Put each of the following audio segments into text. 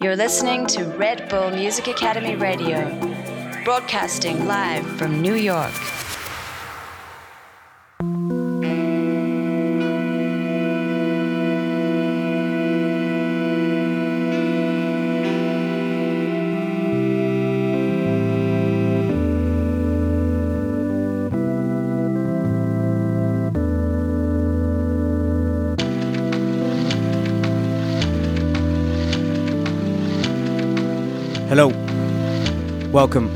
You're listening to Red Bull Music Academy Radio, broadcasting live from New York. Welcome.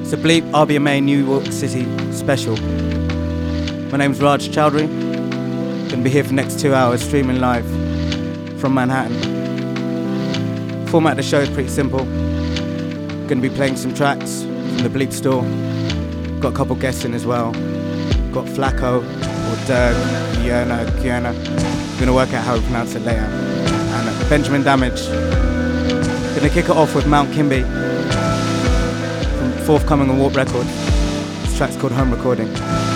It's a Bleep RBMA New York City special. My name's Raj Chowdhury. Gonna be here for the next two hours streaming live from Manhattan. Format of the show is pretty simple. Gonna be playing some tracks from the Bleep store. Got a couple guests in as well. Got Flacco or Dirk, Kiana, Kiana. Gonna work out how to pronounce it later. And Benjamin Damage. Gonna kick it off with Mount Kimbie forthcoming on Warp Record. This track's called Home Recording.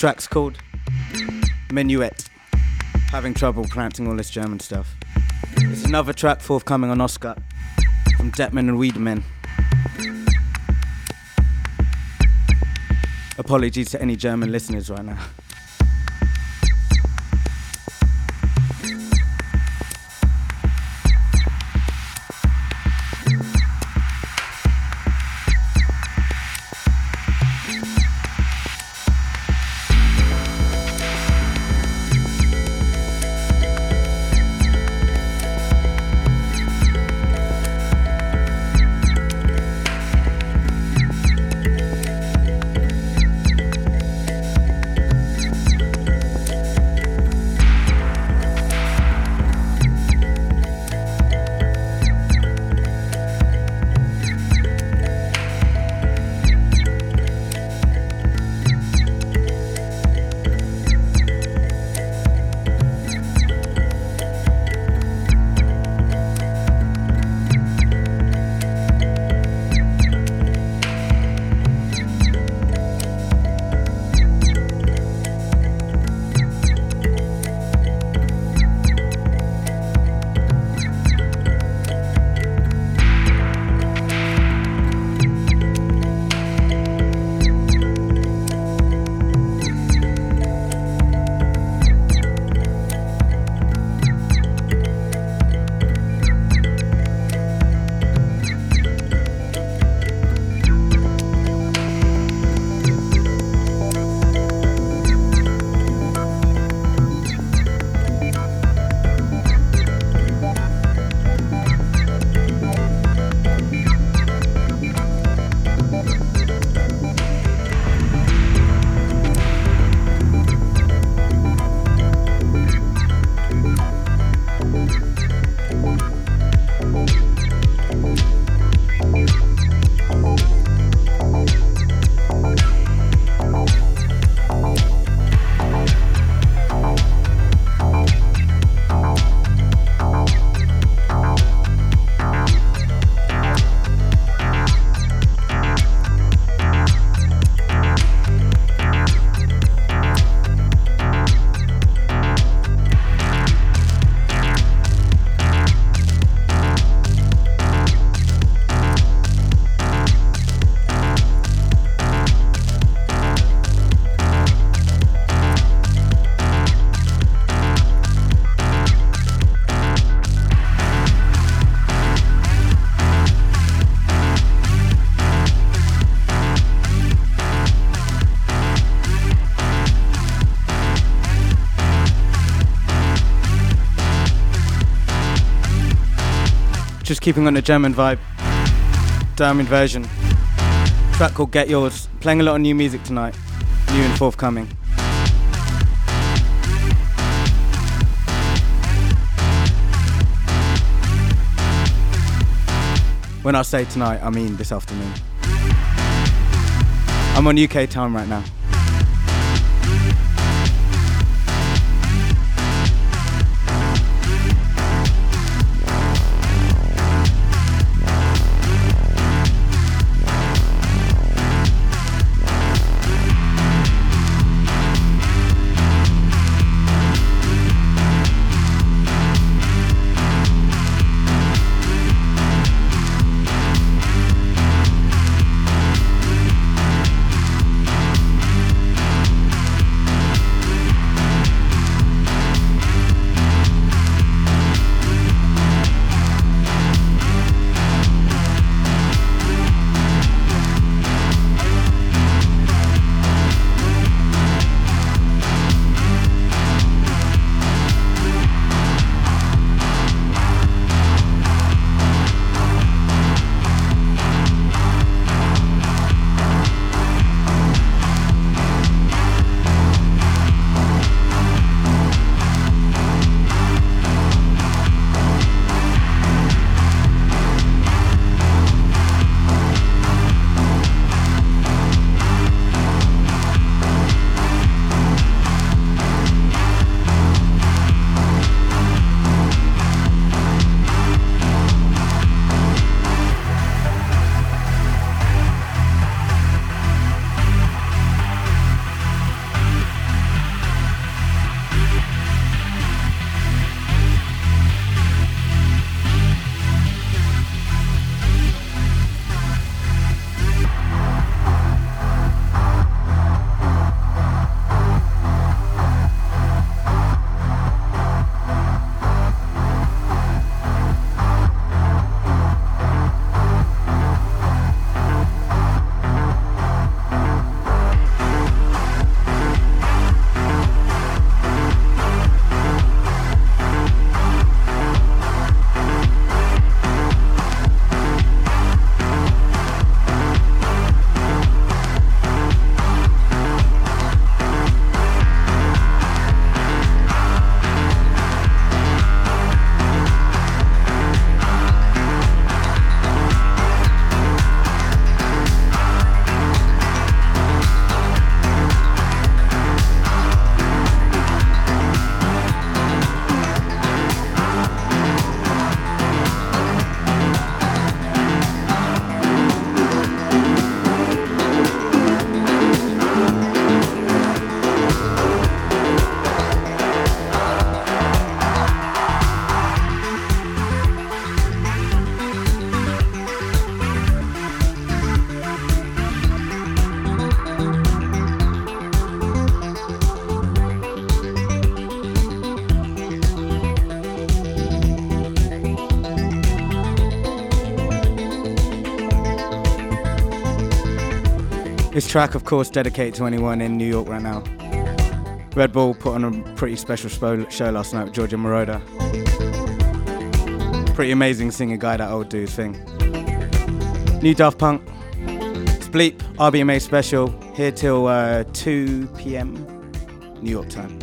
Track's called Menuet. Having trouble pronouncing all this German stuff. There's another track forthcoming on Ostgut from Dettmann and Wiedemann. Apologies to any German listeners right now. Just keeping on the German vibe. Damn inversion. Track called Get Yours. Playing a lot of new music tonight. New and forthcoming. When I say tonight, I mean this afternoon. I'm on UK time right now. Track, of course, dedicated to anyone in New York right now. Red Bull put on a pretty special show last night with Giorgio Moroder. Pretty amazing singer guy, that old dude thing. New Daft Punk, Bleep, RBMA special, here till uh, 2 p.m. New York time.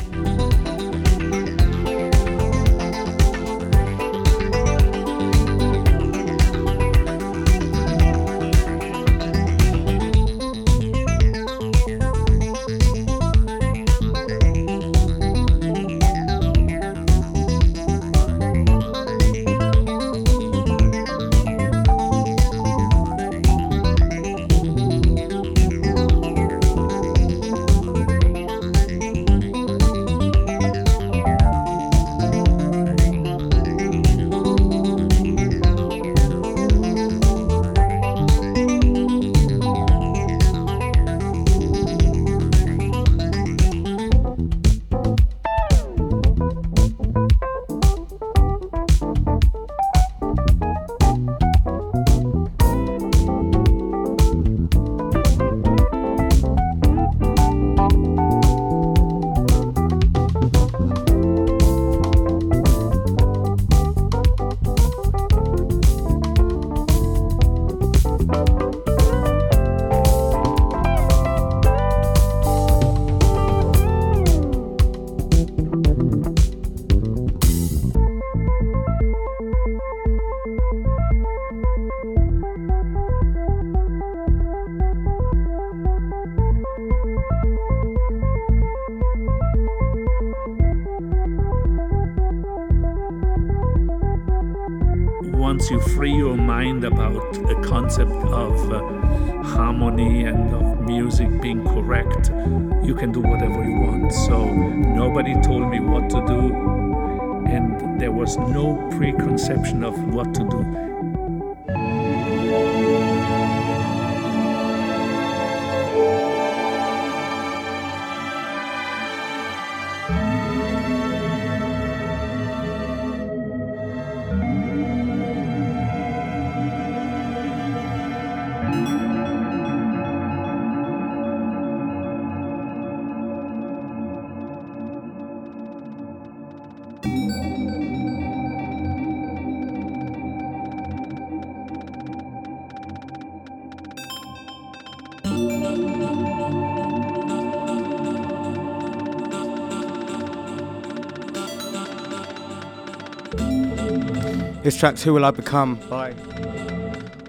This track's Who Will I Become by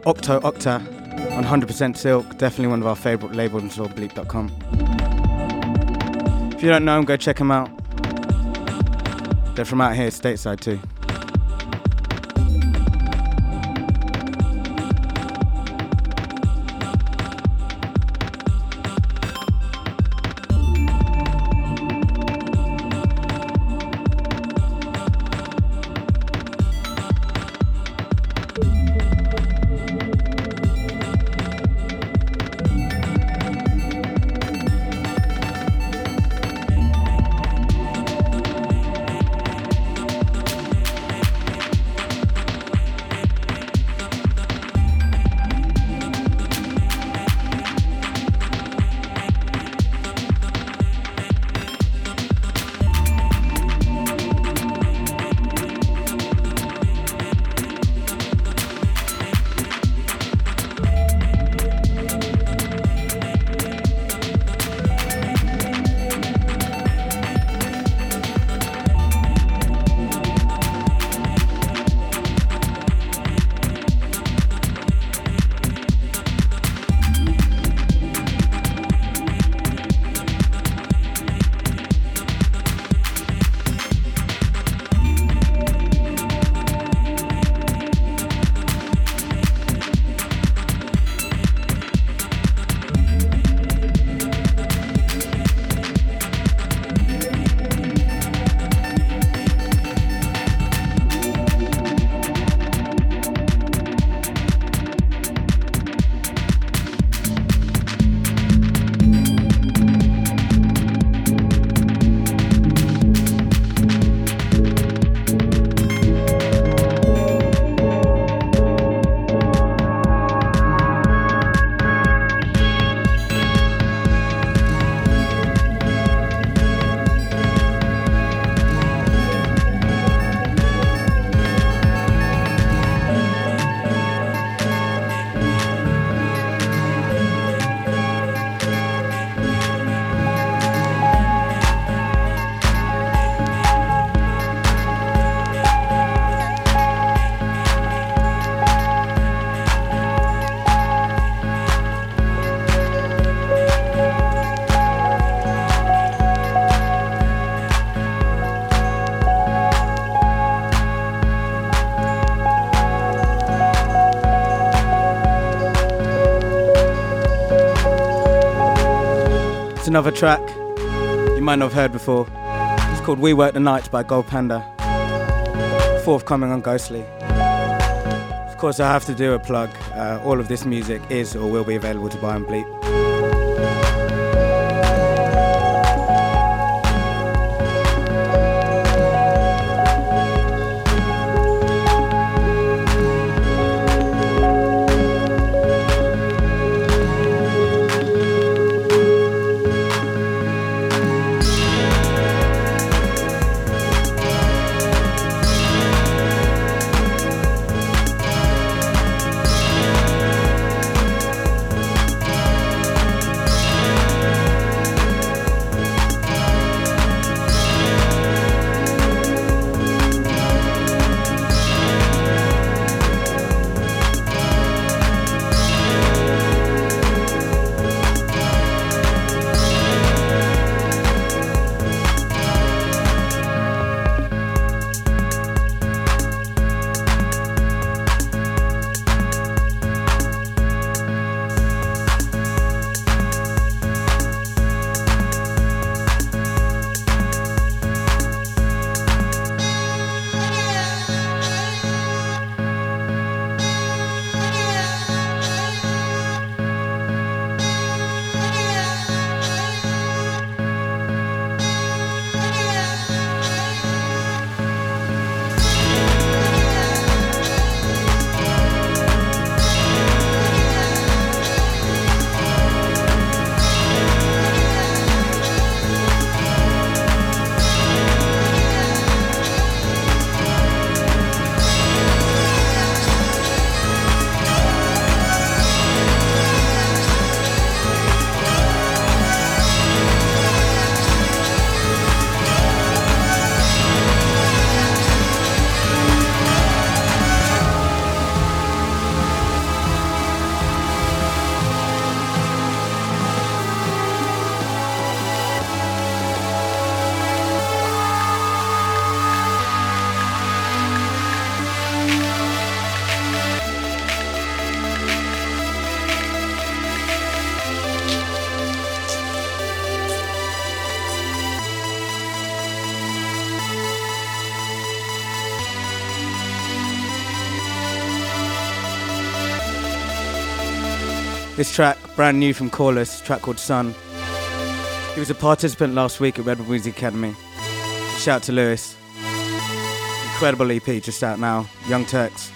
Octo Octa on 100% Silk. Definitely one of our favourite labels on bleep.com. If you don't know them, go check them out. They're from out here, stateside too. Another track you might not have heard before. It's called We Work the Night by Gold Panda. Forthcoming on Ghostly. Of course, I have to do a plug. Uh, all of this music is or will be available to buy on Bleep. This track, brand new from Koreless, track called Sun. He was a participant last week at Red Bull Music Academy. Shout to Lewis. Incredible EP just out now, Young Turks.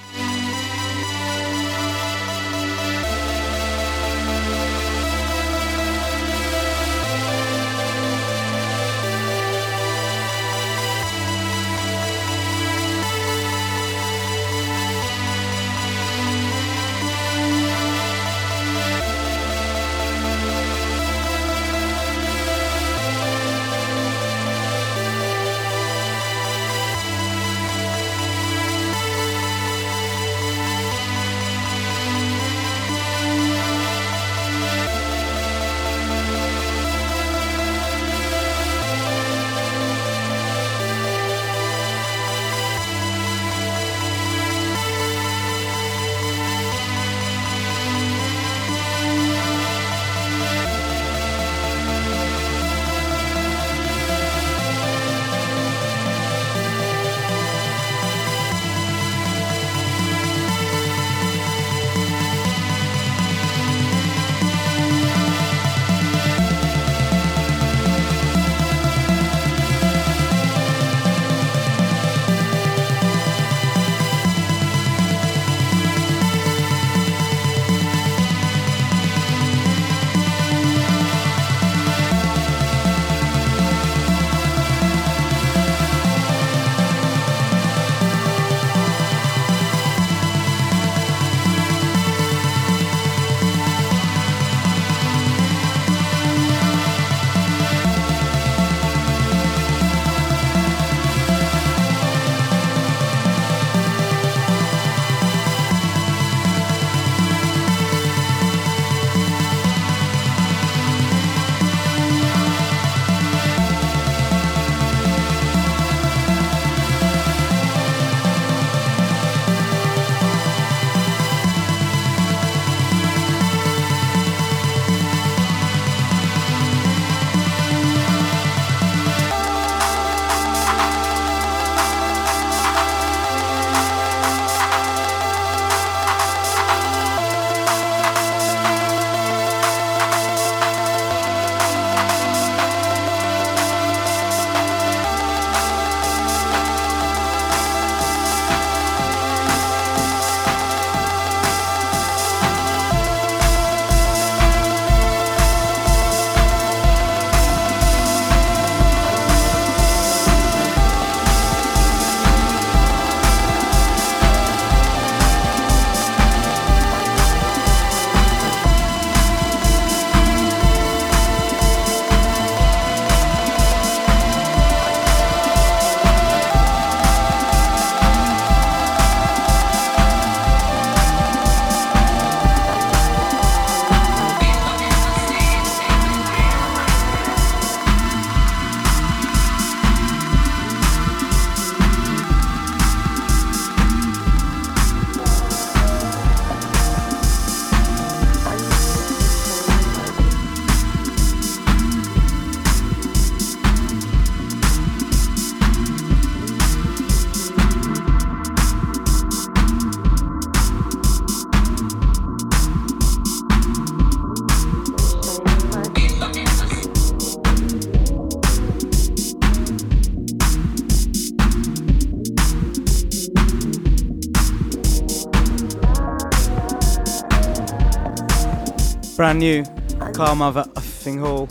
Brand new, Carl Mother Uffing Hall.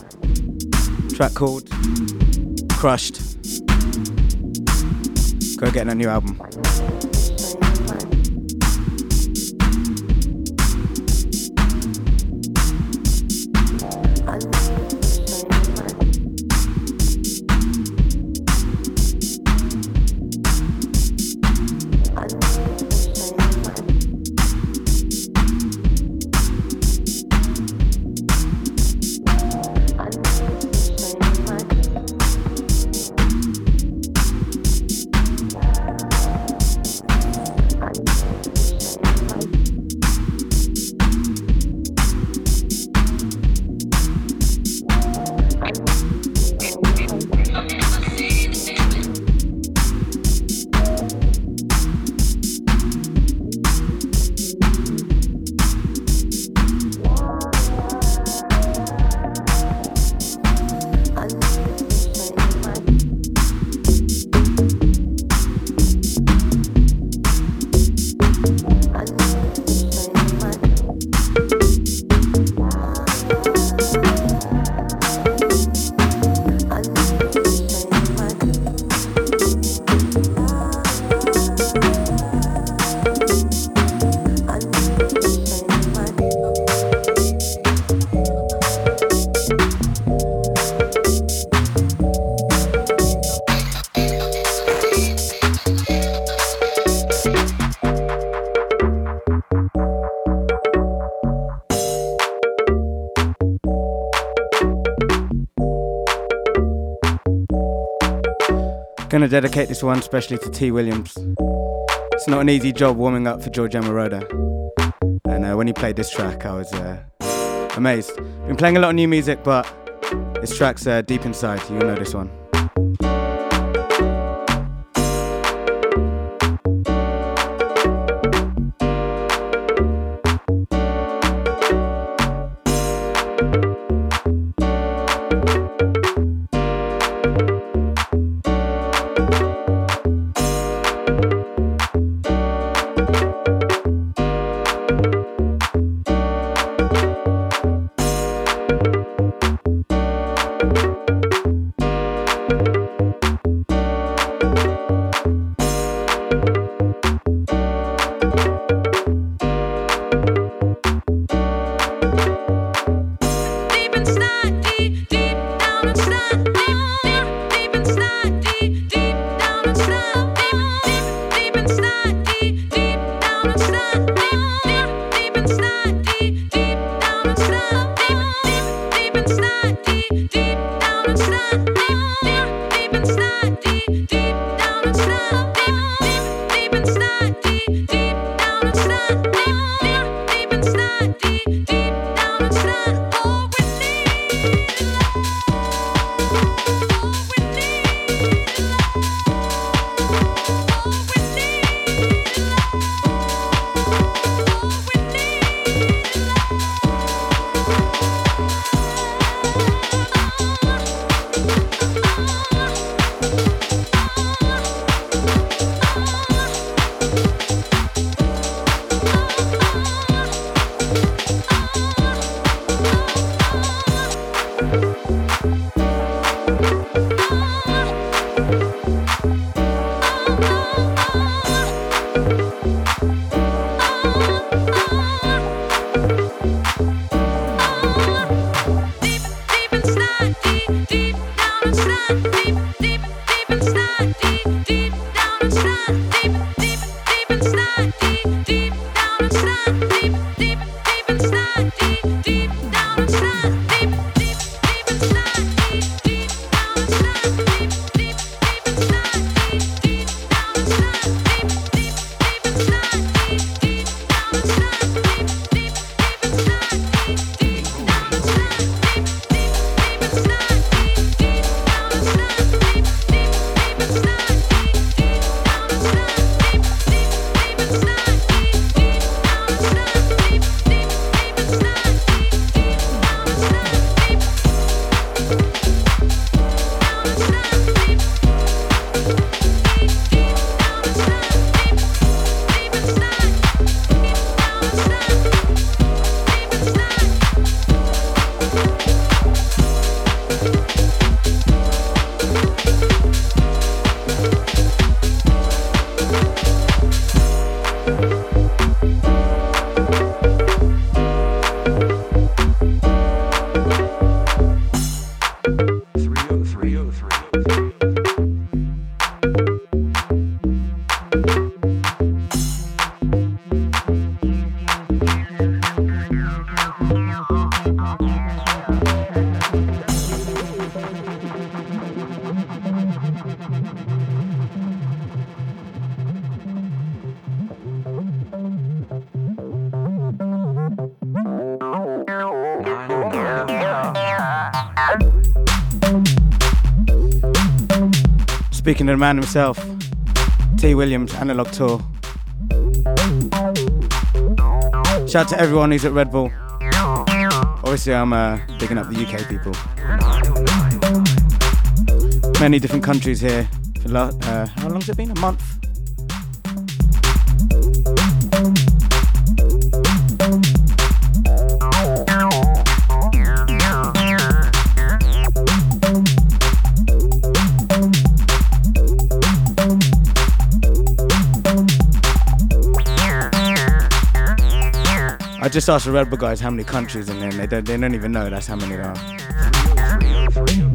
Track called Crushed. Go getting a new album. Gonna dedicate this one especially to T. Williams. It's not an easy job warming up for Giorgio Moroder. And uh, when he played this track, I was uh, amazed. Been playing a lot of new music, but this track's uh, deep inside. You'll know this one. deep, deep, deep inside, deep, deep. Of the man himself, T. Williams, Analog Tour. Shout out to everyone who's at Red Bull. Obviously, I'm uh, picking up the UK people. Many different countries here. For uh, how long's it been? A month? Just asked the Red guys how many countries in there, and they don't, they don't even know that's how many there are.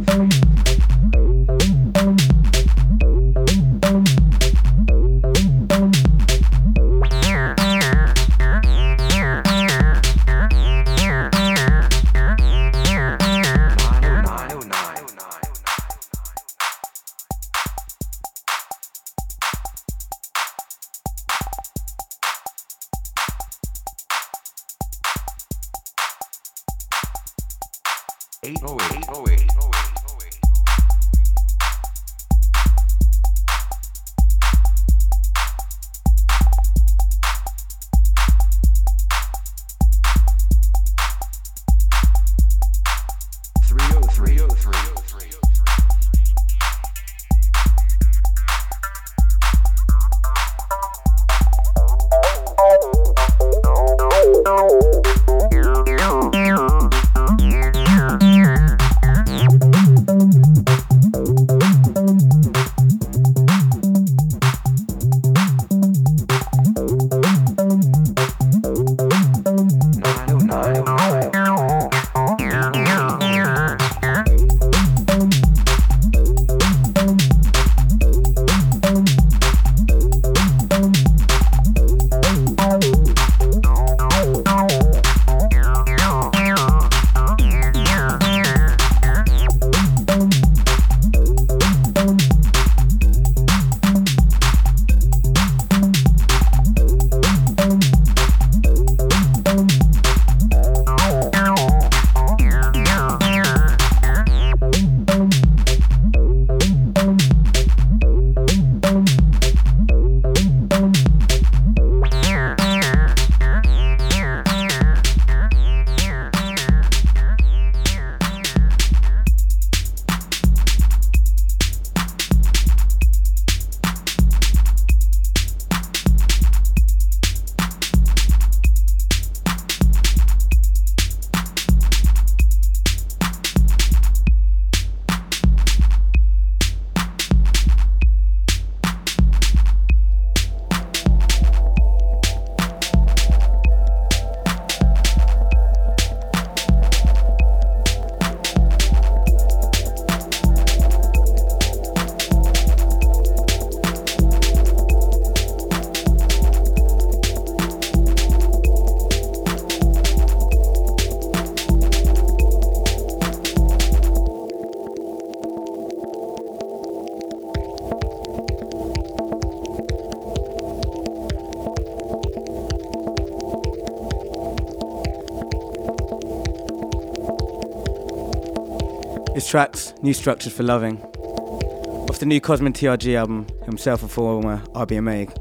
Tracks, New Structures for Loving. Off the new Cosmin TRG album, himself a former RBMA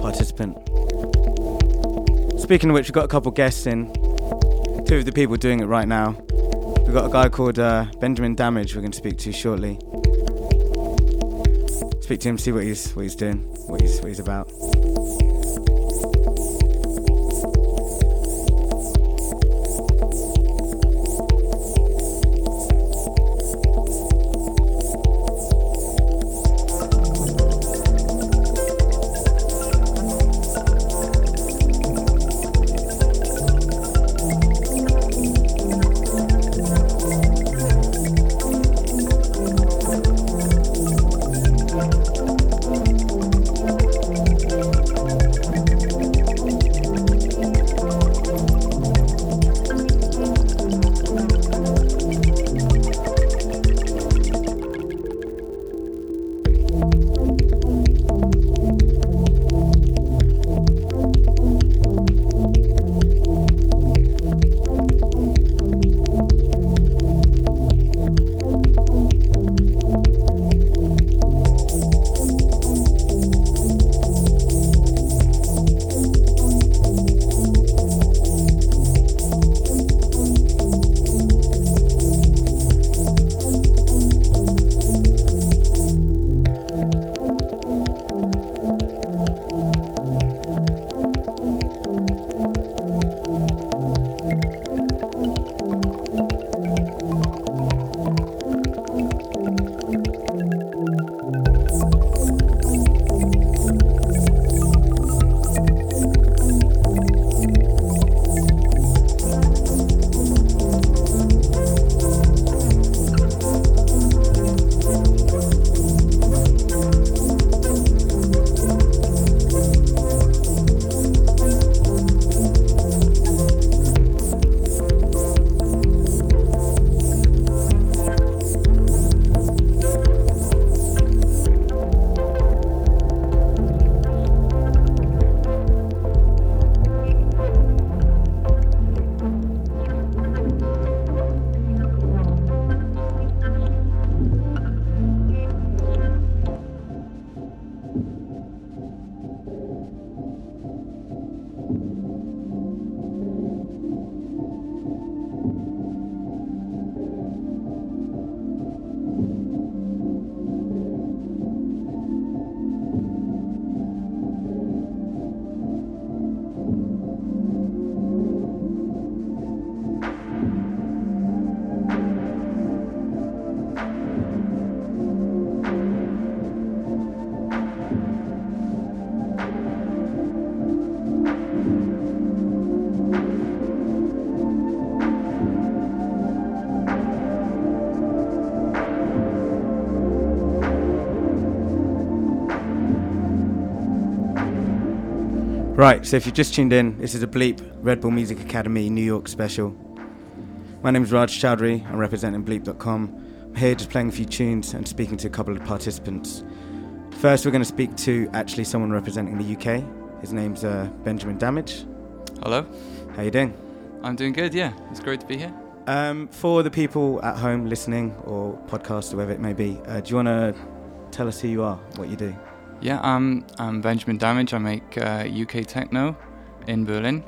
participant. Speaking of which, we've got a couple guests in. Two of the people doing it right now. We've got a guy called uh, Benjamin Damage we're going to speak to shortly. Speak to him, see what he's, what he's doing, what he's, what he's about. Right, so if you've just tuned in, this is a Bleep Red Bull Music Academy New York special. My name is Raj Chowdhury, I'm representing Bleep.com. I'm here just playing a few tunes and speaking to a couple of participants. First, we're going to speak to actually someone representing the UK. His name's uh, Benjamin Damage. Hello, How you doing? I'm doing good. Yeah, it's great to be here. Um, for the people at home listening or podcast or whatever it may be, uh, do you want to tell us who you are, what you do? Yeah, um, I'm Benjamin Damage. I make uh, UK techno in Berlin,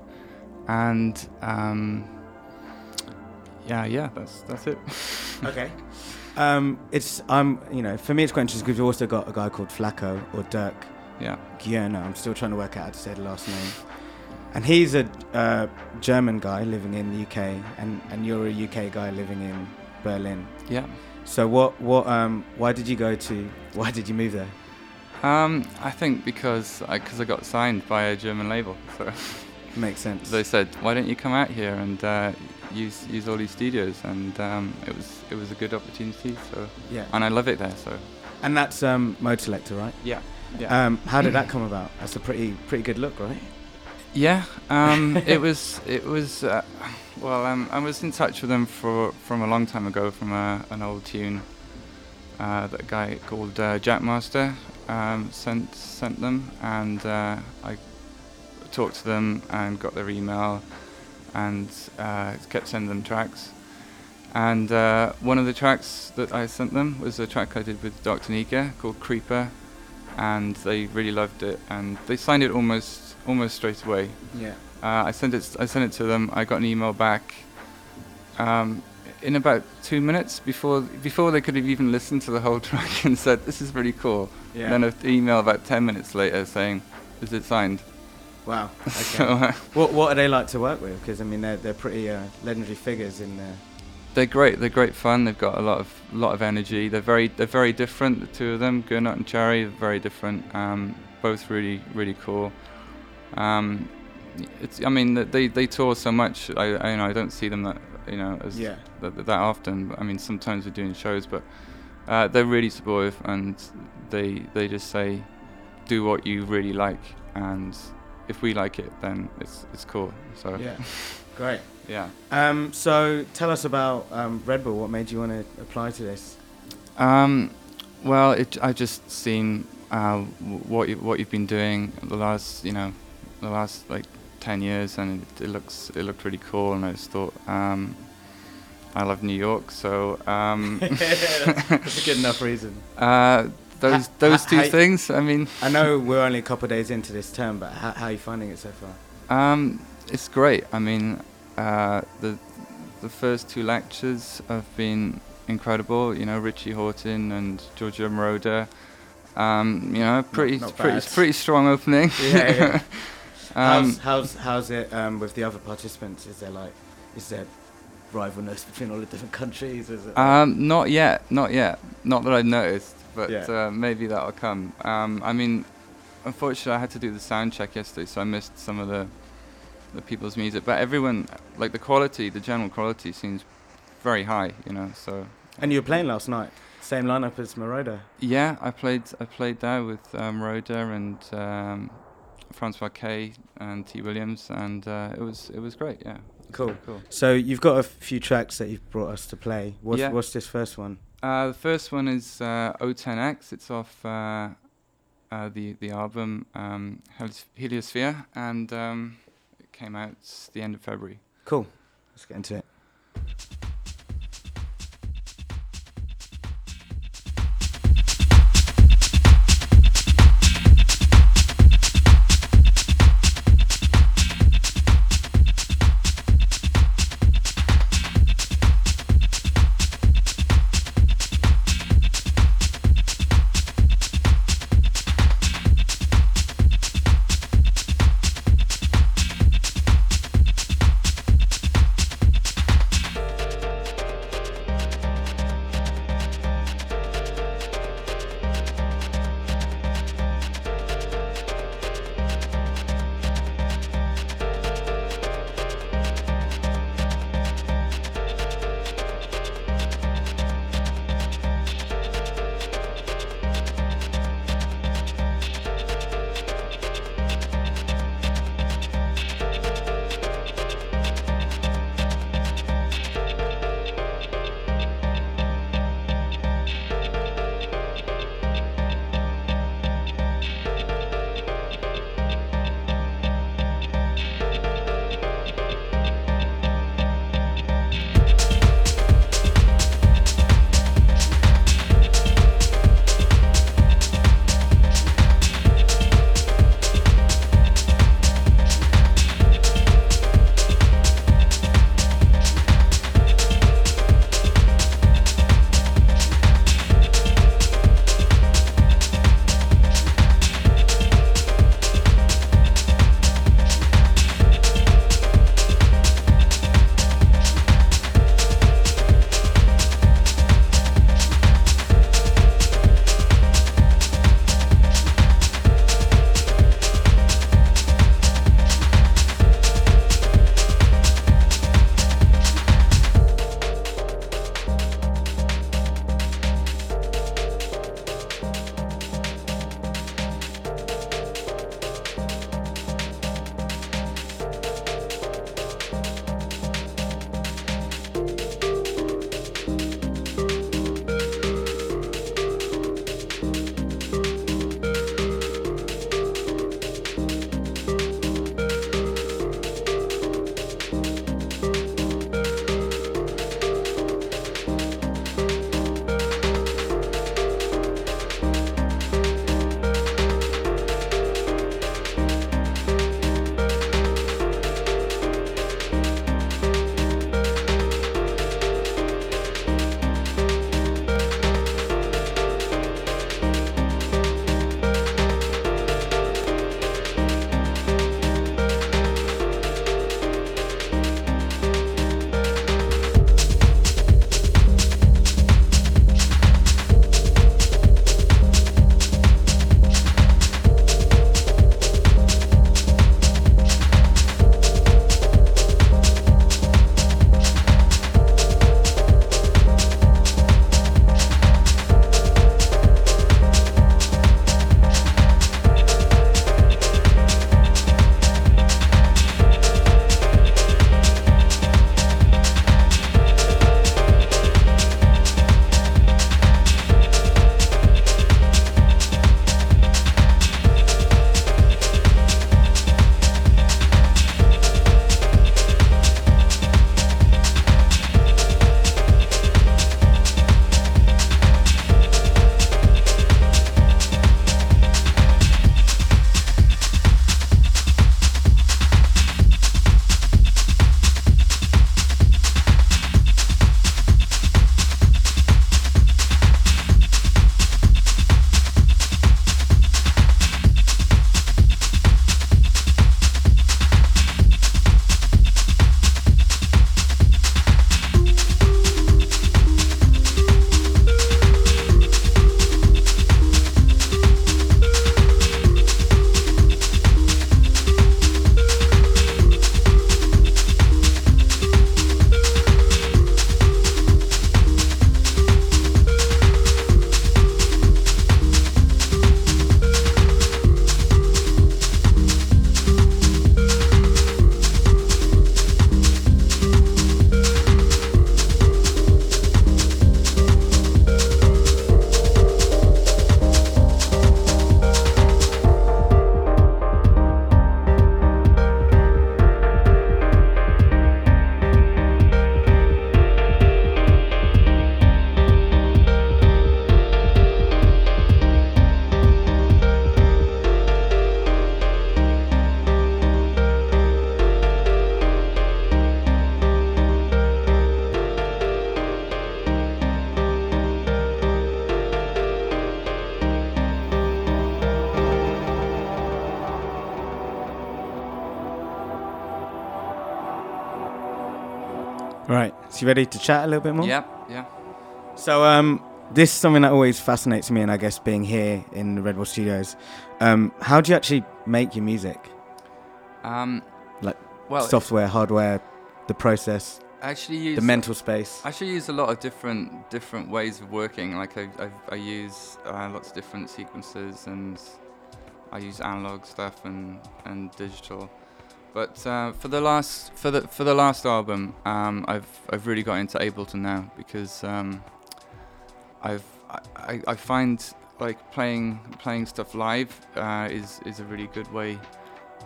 and um, yeah, yeah, that's that's it. Okay. Um, it's um, you know, for me it's quite interesting because we've also got a guy called Flako or Dirk yeah, Gierner. I'm still trying to work out how to say the last name. And he's a uh, German guy living in the UK, and, and you're a UK guy living in Berlin. yeah. So what what um why did you go to why did you move there? Um, I think because I because I got signed by a German label, so Makes sense. they said, why don't you come out here and uh, use use all these studios, and um, it was it was a good opportunity. So yeah. and I love it there. So And that's um Modeselektor, right? yeah, yeah. Um, how did that come about? That's a pretty pretty good look, right? Yeah, um, it was it was uh, well. Um, I was in touch with them for from a long time ago from a, an old tune uh, that a guy called uh, Jackmaster um, sent sent them, and uh, I talked to them and got their email, and uh, kept sending them tracks. And uh, one of the tracks that I sent them was a track I did with Doc Daneeka called Creeper, and they really loved it, and they signed it almost almost straight away. Yeah. Uh, I sent it. I sent it to them. I got an email back um, in about two minutes before before they could have even listened to the whole track and said, "This is really cool." Yeah. And then an email about ten minutes later saying, "Is it signed?" Wow. Okay. So uh, what what are they like to work with? Because I mean they're they're pretty uh, legendary figures in there. they're great. They're great fun. They've got a lot of lot of energy. They're very they're very different. The two of them, Gernot and Szary, very different. Um, both really really cool. Um, it's I mean they they tour so much. I, I you know I don't see them that you know as Yeah. that, that often. I mean sometimes we're doing shows, but uh, they're really supportive and they they just say do what you really like and if we like it then it's it's cool. So Yeah. Great. yeah. Um, so tell us about um, Red Bull. What made you want to apply to this? Um, well, it, I've just seen uh, what you, what you've been doing the last, you know, the last like ten years, and it, it looks it looked really cool. And I just thought, um, I love New York, so um, That's a good enough reason. uh, those those ha- two ha- things. I mean, I know we're only a couple of days into this term, but how, how are you finding it so far? Um, it's great. I mean, uh, the the first two lectures have been incredible. You know, Richie Hawtin and Giorgio Moroder. Um, you know, pretty not pretty bad. pretty strong opening. Yeah, yeah. um, how's, how's how's it um, with the other participants? Is there like is there rivalness between all the different countries? Is it um, not yet, not yet. Not that I've noticed, but Yeah. uh, maybe that'll come. Um, I mean, unfortunately, I had to do the sound check yesterday, so I missed some of the the people's music. But everyone, like the quality, the general quality seems very high. You know, so and you were playing last night, same lineup as Moroder. Yeah, I played. I played there with um, and um, Francois K and T Williams, and uh, it was it was great. Yeah. Cool. Cool. So you've got a few tracks that you've brought us to play. What's, Yeah. what's this first one? Uh, the first one is uh, O10X. It's off uh, uh, the the album um, Heliosphere, and um, it came out the end of February. Cool. Let's get into it. So you ready to chat a little bit more? Yeah, yeah. So um, this is something that always fascinates me, and I guess being here in the Red Bull Studios, um, how do you actually make your music? Um, Like, well, Software, hardware, the process, I actually use the mental space. I actually use a lot of different different ways of working. Like I I, I use uh, lots of different sequences, and I use analog stuff and and digital. But uh, for the last for the for the last album, um, I've I've really got into Ableton now because um, I've I, I- find like playing playing stuff live uh, is is a really good way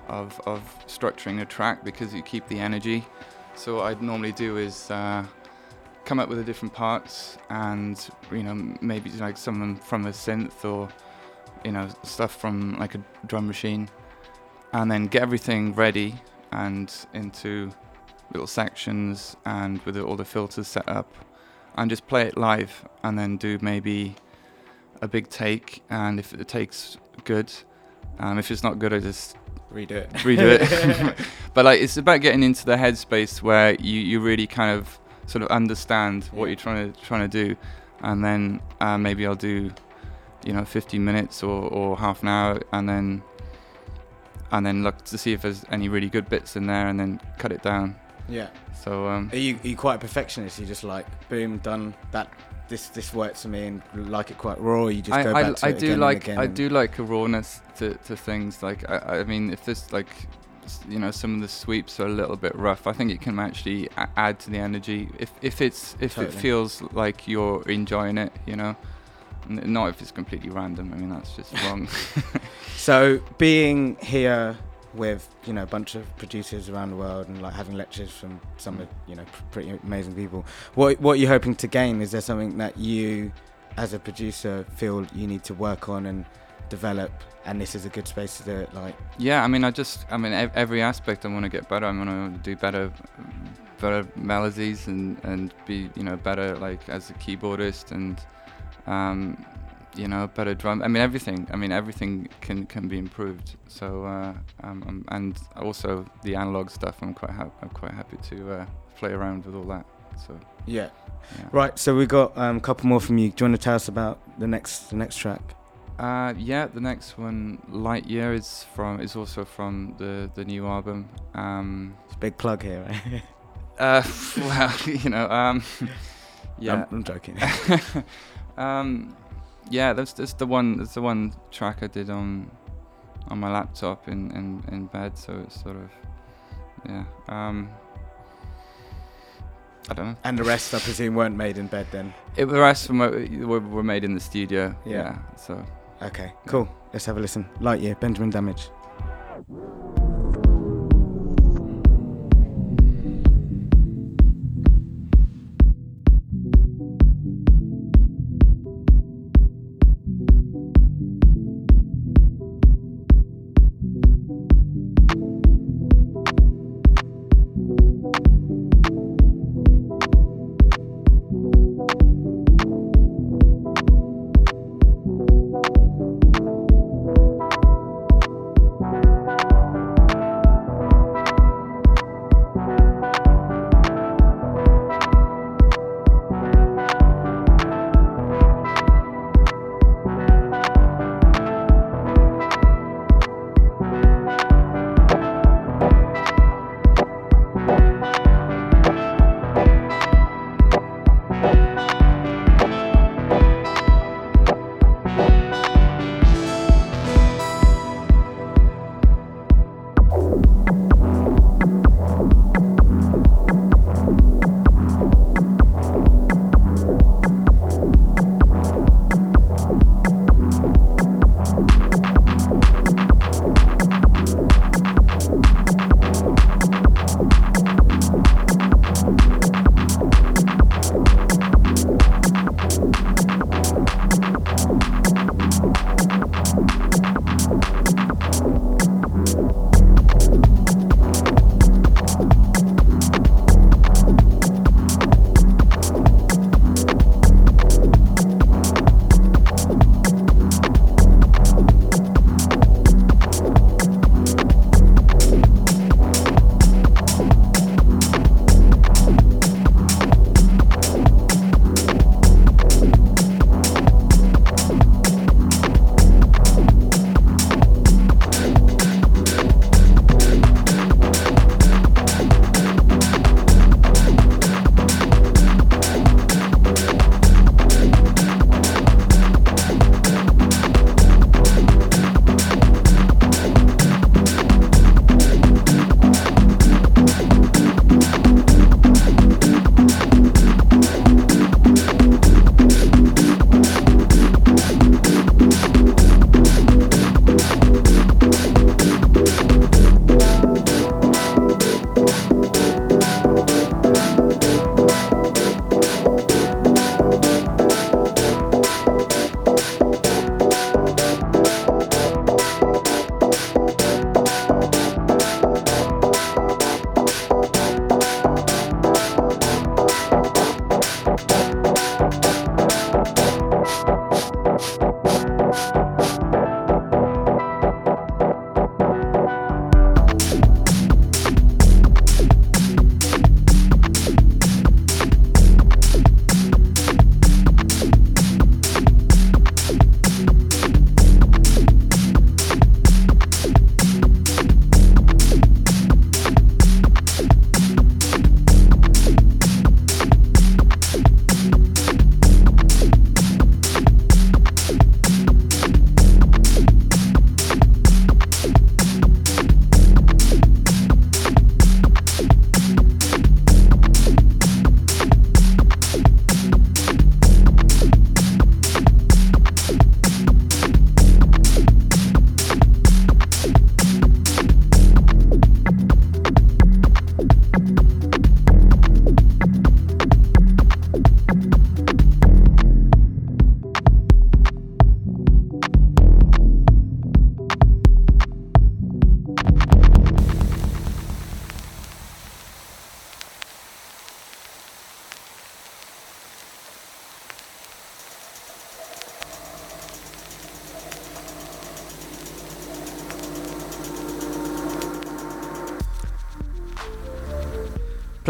of of structuring a track because you keep the energy. So what I'd normally do is uh, come up with the different parts and you know maybe like some from a synth or you know stuff from like a drum machine and then get everything ready and into little sections and with all the filters set up and just play it live and then do maybe a big take and if the take's good um, if it's not good I just Redo it. redo it. but like it's about getting into the headspace where you, you really kind of sort of understand what you're trying to trying to do, and then uh, maybe I'll do, you know, 15 minutes or, or half an hour, and then and then look to see if there's any really good bits in there, and then cut it down. Yeah. So um, Are you, are you quite a perfectionist? You just like, boom, done. That this this works for me, and like it quite raw. You just I, go I, back to I it do again like and again I do like a rawness to, to things. Like I, I mean, if this like you know some of the sweeps are a little bit rough, I think it can actually add to the energy. If if it's if it feels like you're enjoying it, you know, not if it's completely random. I mean, that's just wrong. So being here with you know a bunch of producers around the world and like having lectures from some of you know pr- pretty amazing people, what what are you hoping to gain? Is there something that you, as a producer, feel you need to work on and develop? And this is a good space to do it. Like Yeah, I mean, I just, I mean, ev- every aspect I want to get better. I want to do better, better melodies and and be, you know, better like as a keyboardist and, um, you know, better drum. I mean, everything. I mean, everything can can be improved. So, uh, um, um, and also the analog stuff. I'm quite ha- I'm quite happy to uh, play around with all that. So, yeah, yeah. right. So we got um, a couple more from you. Do you want to tell us about the next the next track? Uh, yeah, the next one, Light Year, is from is also from the the new album. Um, It's a big plug here. Right? Uh, well, you know, um, yeah, I'm, I'm joking. Yeah. That's that's the one. That's the one track I did on on my laptop in in, in bed. So it's sort of, yeah. Um, I don't know. and the rest, I presume, weren't made in bed then. It, the rest of them were, were, were made in the studio. Yeah. Yeah. So. Okay, cool. Let's have a listen. Lightyear, Benjamin Damage.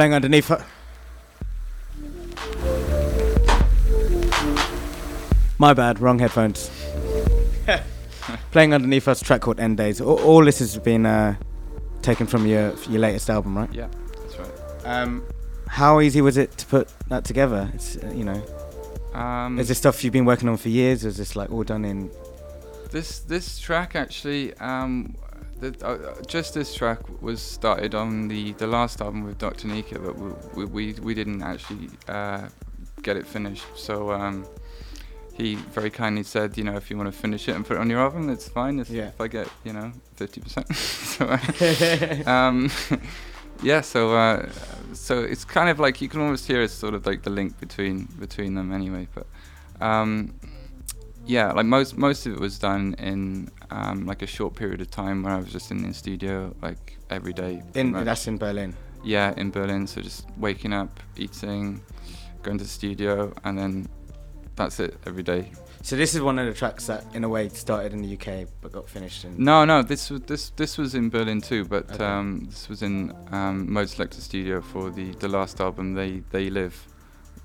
Playing underneath her. My bad, wrong headphones. playing underneath us, track called End Days. All, all this has been uh, taken from your your latest album, right? Yeah, that's right. Um, how easy was it to put that together? It's, uh, you know, Um, is this stuff you've been working on for years, or is this like all done in? This this track actually, um, the, uh, just this track was started on the, the last album with Doc Daneeka, but we we, we didn't actually uh, get it finished. So um, he very kindly said, you know, if you want to finish it and put it on your album, that's fine. If, Yeah. if I get you know fifty percent. so um, yeah, so uh, so it's kind of like you can almost hear it's sort of like the link between between them anyway. But um, yeah, like most most of it was done in um, like a short period of time when I was just in the studio like every day. In much. that's in Berlin. yeah, in Berlin. So just waking up, eating, going to the studio, and then that's it every day. So this is one of the tracks that, in a way, started in the UK but got finished in. No, no, this was this this was in Berlin too, but Okay. um, this was in um, Modeselektor Studio for the the last album, They They Live,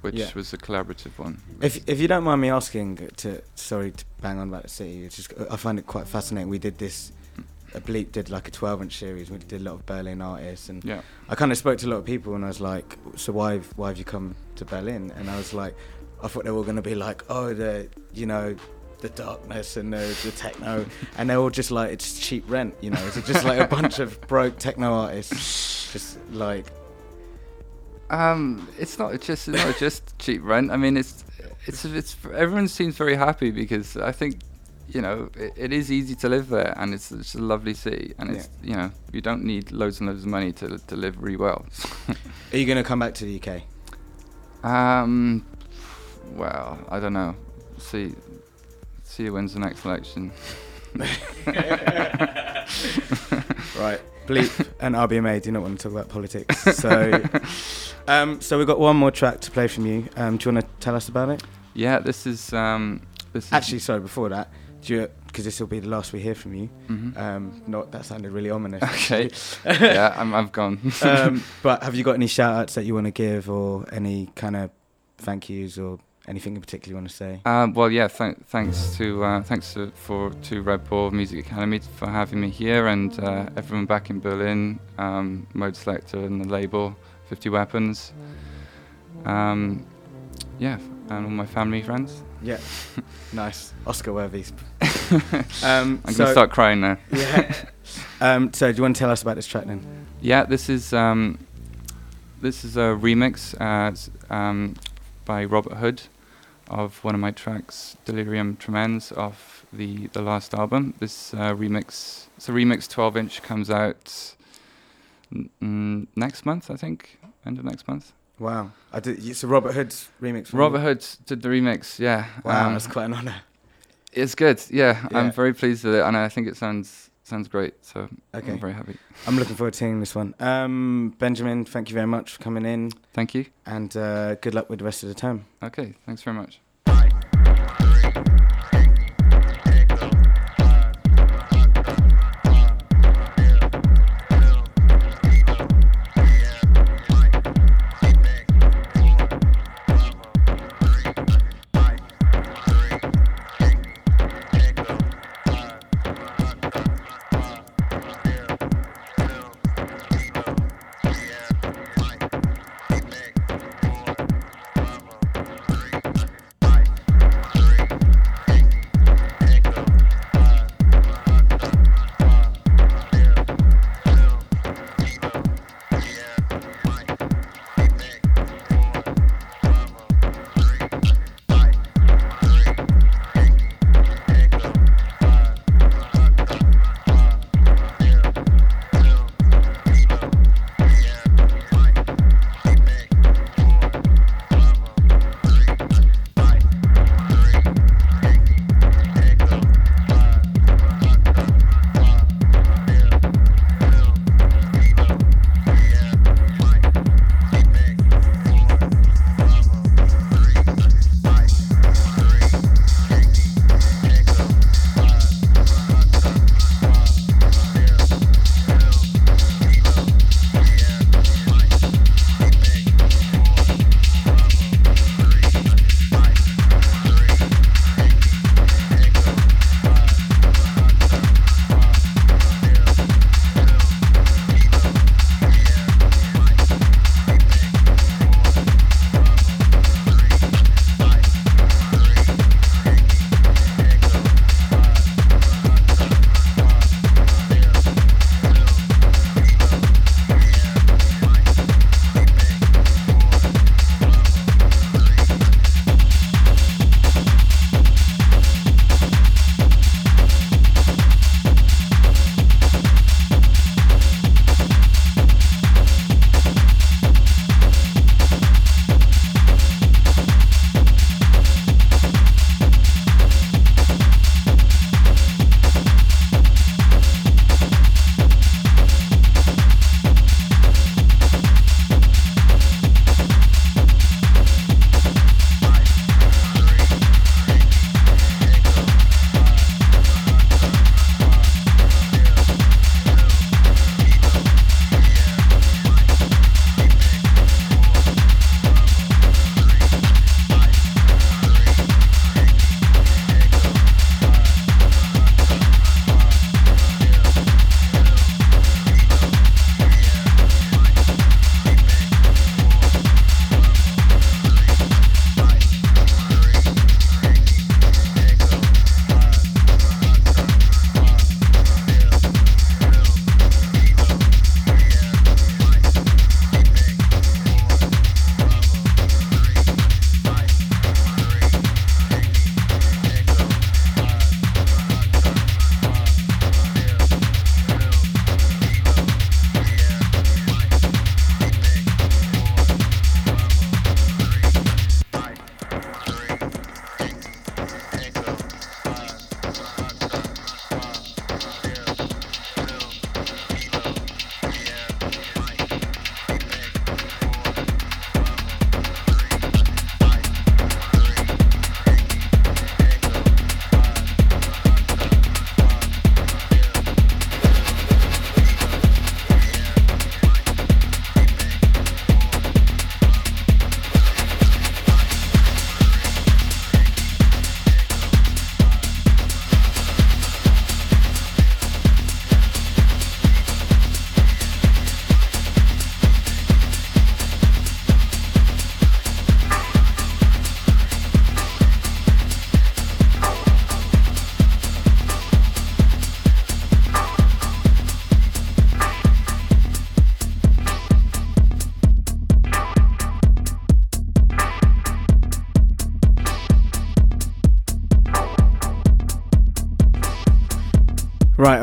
which Yeah. was a collaborative one. If if you don't mind me asking, to sorry to bang on about the city, it's just I find it quite fascinating. We did this. A Bleep did like a 12 inch series. We did a lot of Berlin artists, and Yeah. I kind of spoke to a lot of people, and I was like, "So why have, why have you come to Berlin?" And I was like, I thought they were going to be like, "Oh, the you know, the darkness and the, the techno," and they're all just like, "It's cheap rent," you know. It's just like a bunch of broke techno artists, just like Um, it's not just it's not just cheap rent. I mean, it's it's it's everyone seems very happy because I think you know it, it is easy to live there and it's, it's a lovely city and it's you know you don't need loads and loads of money to to live really well. Are you going to come back to the UK? um, well, I don't know. See, see who wins the next election. Right. Bleep and RBMA do not want to talk about politics. So, um, so we've got one more track to play from you. Um, do you want to tell us about it? Yeah, this is um, this is Actually, sorry. Before that, do you? Because this will be the last we hear from you. Mhm. Um, not that sounded really ominous. okay. yeah, I'm I've gone. um, but have you got any shout outs that you want to give or any kind of thank yous or anything in particular you want to say? Um, well, yeah. Th- thanks to uh, thanks to, for to Red Bull Music Academy for having me here, and uh, everyone back in Berlin, um, Modeselektor and the label, Fifty Weapons. Um, yeah, and all my family friends. Yeah. nice. Oscar worthy. um, I'm so, gonna start crying now. Yeah. um, so, do you want to tell us about this track then? Yeah, this is um, this is a remix uh, um, by Robert Hood of one of my tracks, Delirium Tremens, off the the last album. This uh, remix, it's a remix 12 inch, comes out n- next month, I think, end of next month. Wow. I did, it's a Robert Hood's remix. Robert? Hood did the remix, yeah. Wow, Um, that's quite an honour. it's good, yeah, Yeah. I'm very pleased with it, and I think it sounds sounds great. So Okay. I'm very happy. I'm looking forward to seeing this one. Um, Benjamin, thank you very much for coming in, Thank you. and uh, good luck with the rest of the term. Okay, thanks very much.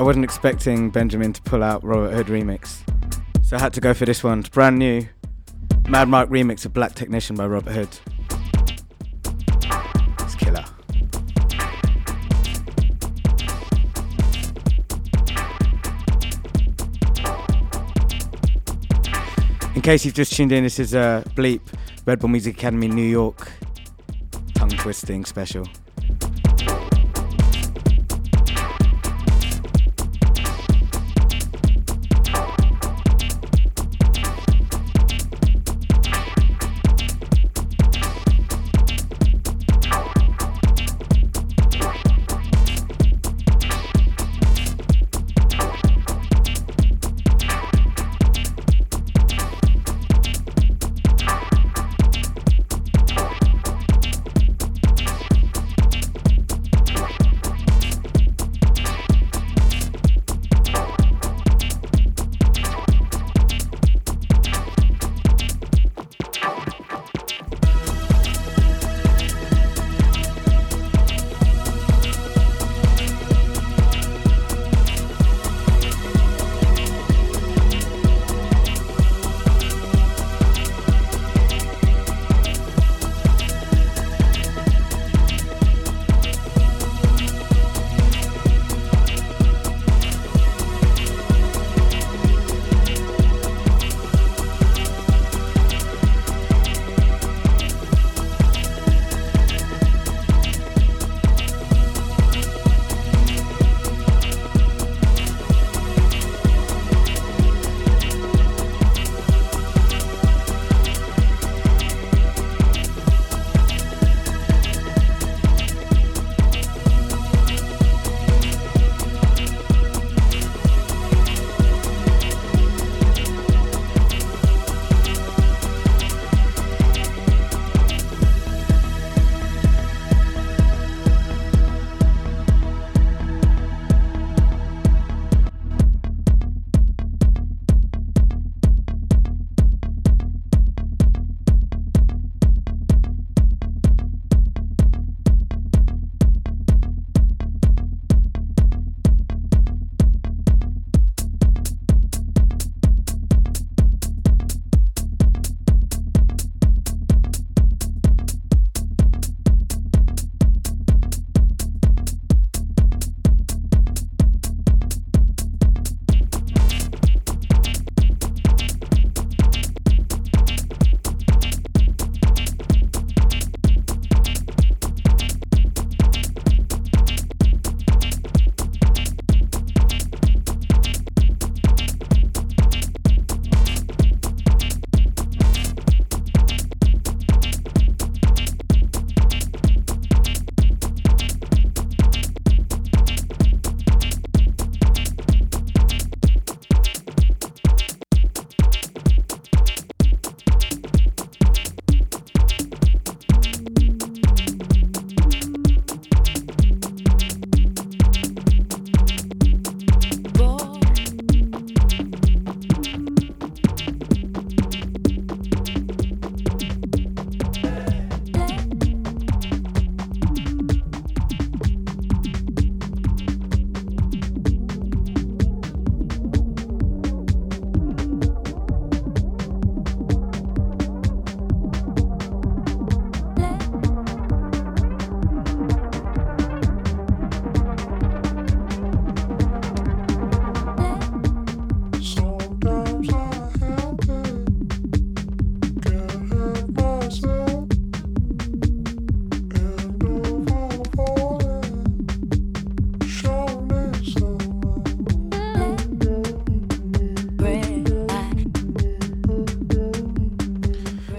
Wasn't expecting Benjamin to pull out Robert Hood remix. So I had to go for this one. It's brand new. Mad Mark remix of Black Technician by Robert Hood. It's killer. In case you've just tuned in, this is uh, Bleep, Red Bull Music Academy New York tongue twisting special.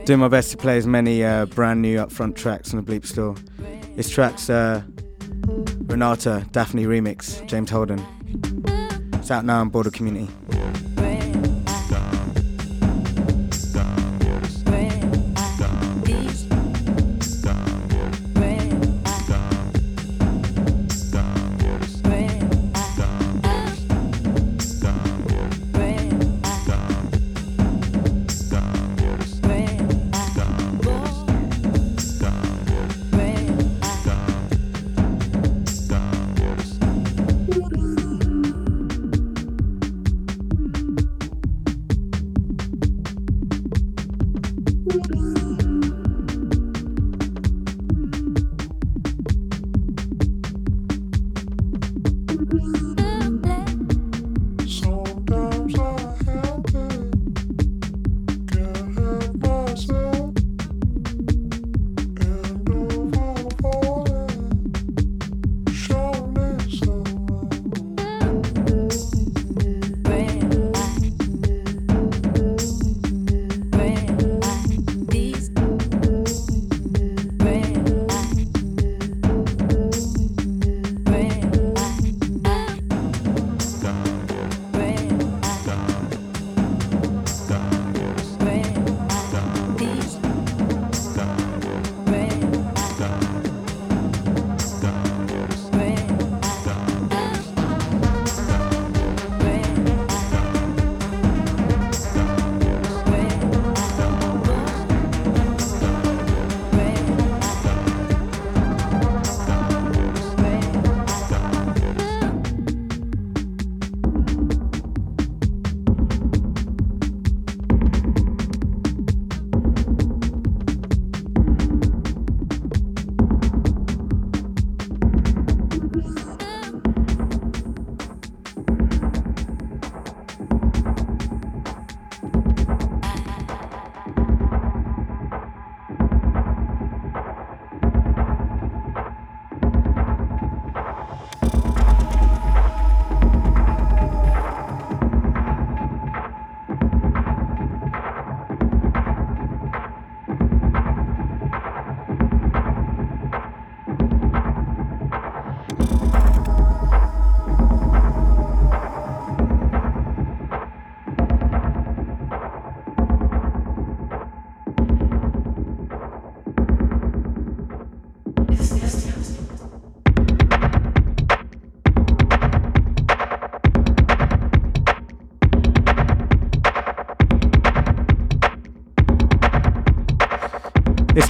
Doing my best to play as many uh, brand new upfront tracks on the Bleep store. This track's uh, Renata Daphni remix, James Holden. It's out now on Border Community.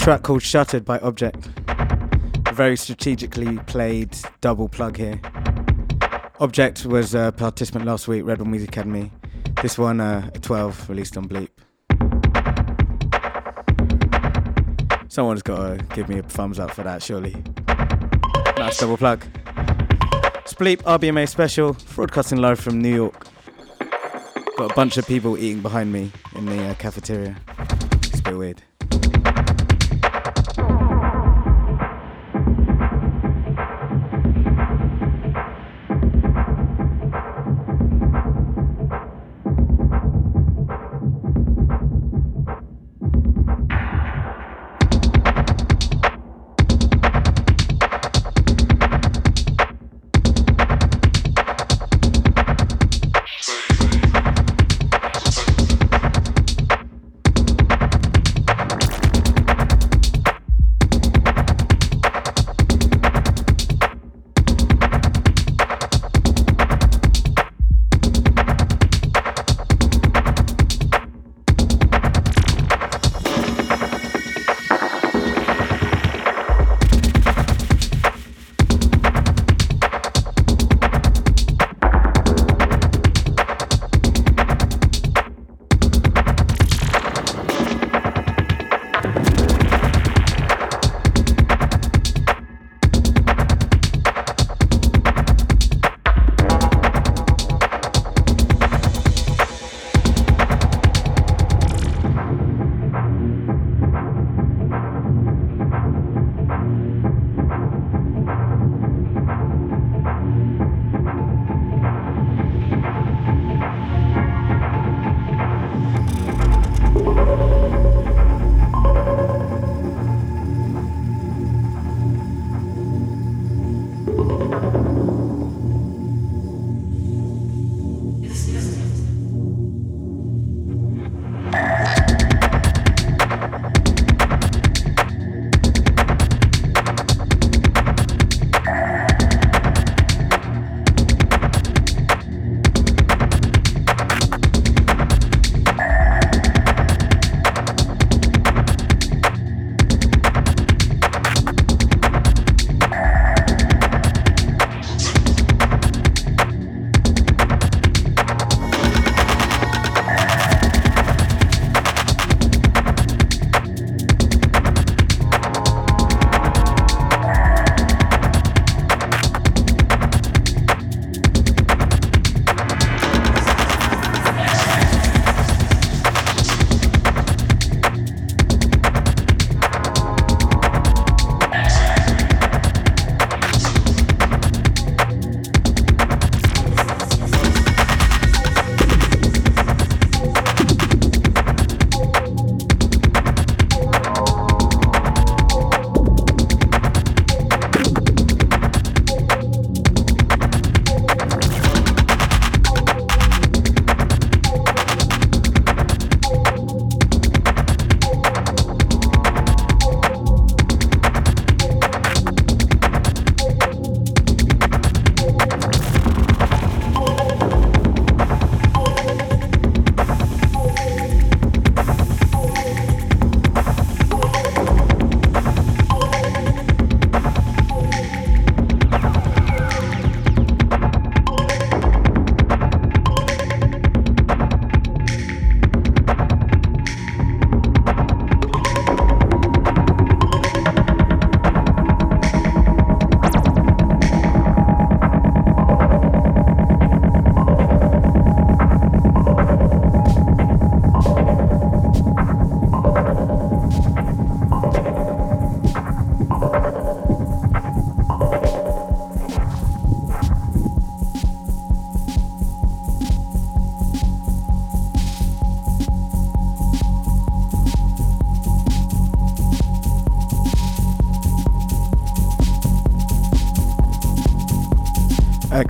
Track called Shuttered by Objekt. Very strategically played double plug here. Objekt was a participant last week, Red Bull Music Academy. This one, uh, 12, released on Bleep. Someone's got to give me a thumbs up for that, surely. Nice double plug. Spleep RBMA special, broadcasting live from New York. Got a bunch of people eating behind me in the uh, cafeteria.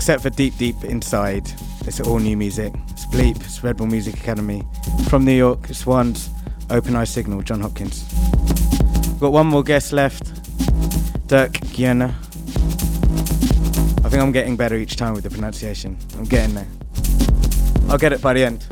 Except for Deep Deep Inside. It's all new music. It's Bleep, it's Red Bull Music Academy. From New York, it's Swans, Open Eye Signal, Jon Hopkins. We've got one more guest left. Dirk Gienna. I think I'm getting better each time with the pronunciation. I'm getting there. I'll get it by the end.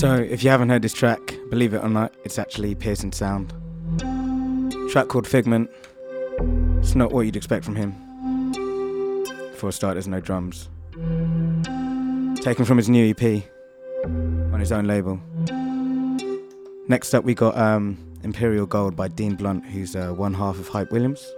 So, if you haven't heard this track, believe it or not, it's actually Pearson Sound. Track called Figment. It's not what you'd expect from him. For a start, there's no drums. Taken from his new EP on his own label. Next up, we got um, Imperial Gold by Dean Blunt, who's uh, one half of Hype Williams.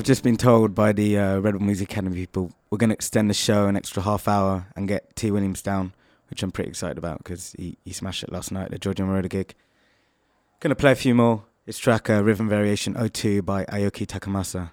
I've just been told by the uh, Red Bull Music Academy people we're going to extend the show an extra half hour and get T Williams down, which I'm pretty excited about because he, he smashed it last night at the Giorgio Moroder gig. Gonna play a few more. It's track uh, Rhythm Variation 02 by Aoki Takamasa.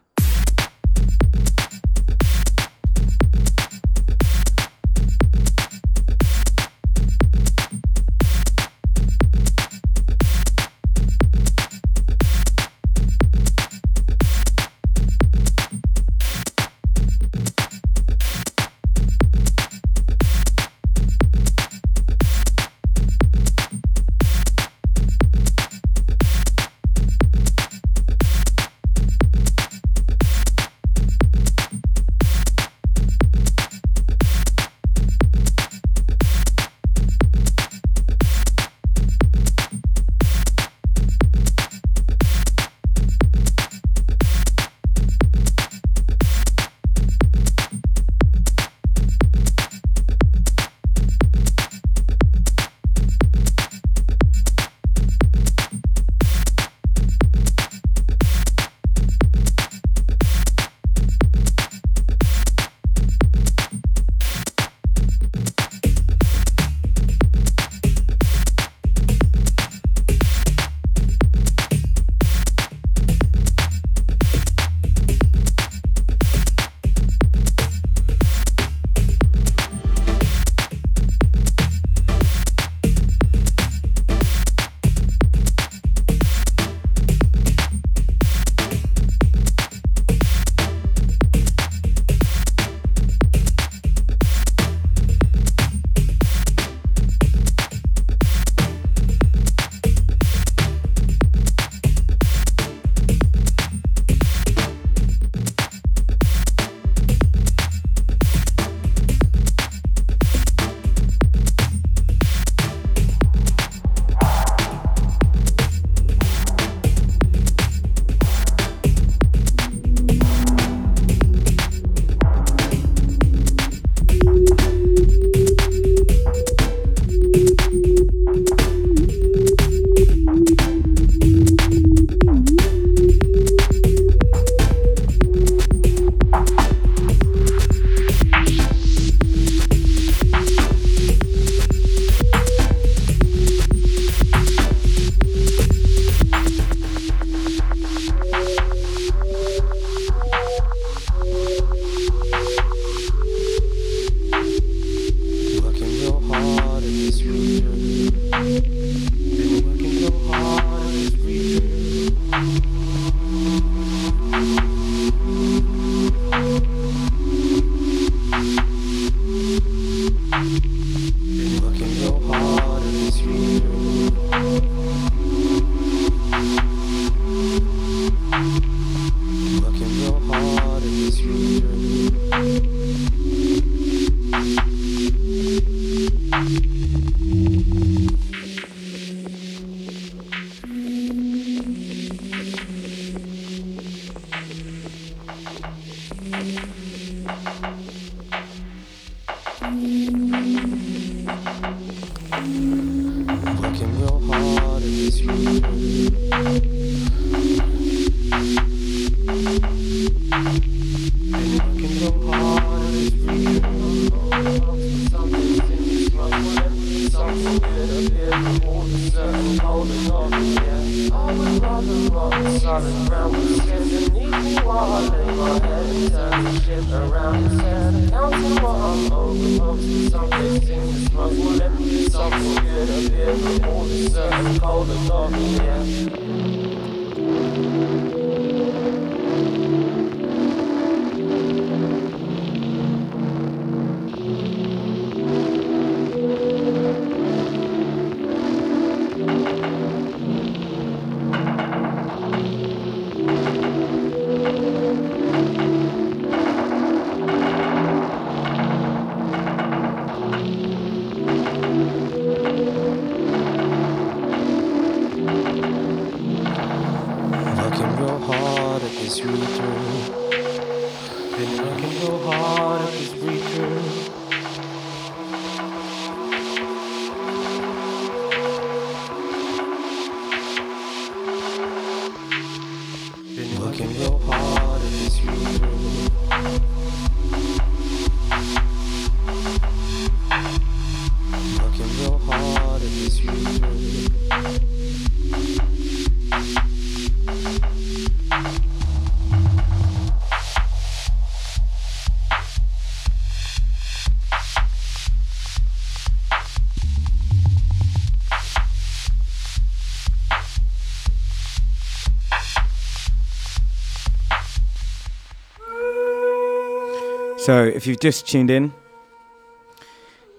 So, if you've just tuned in,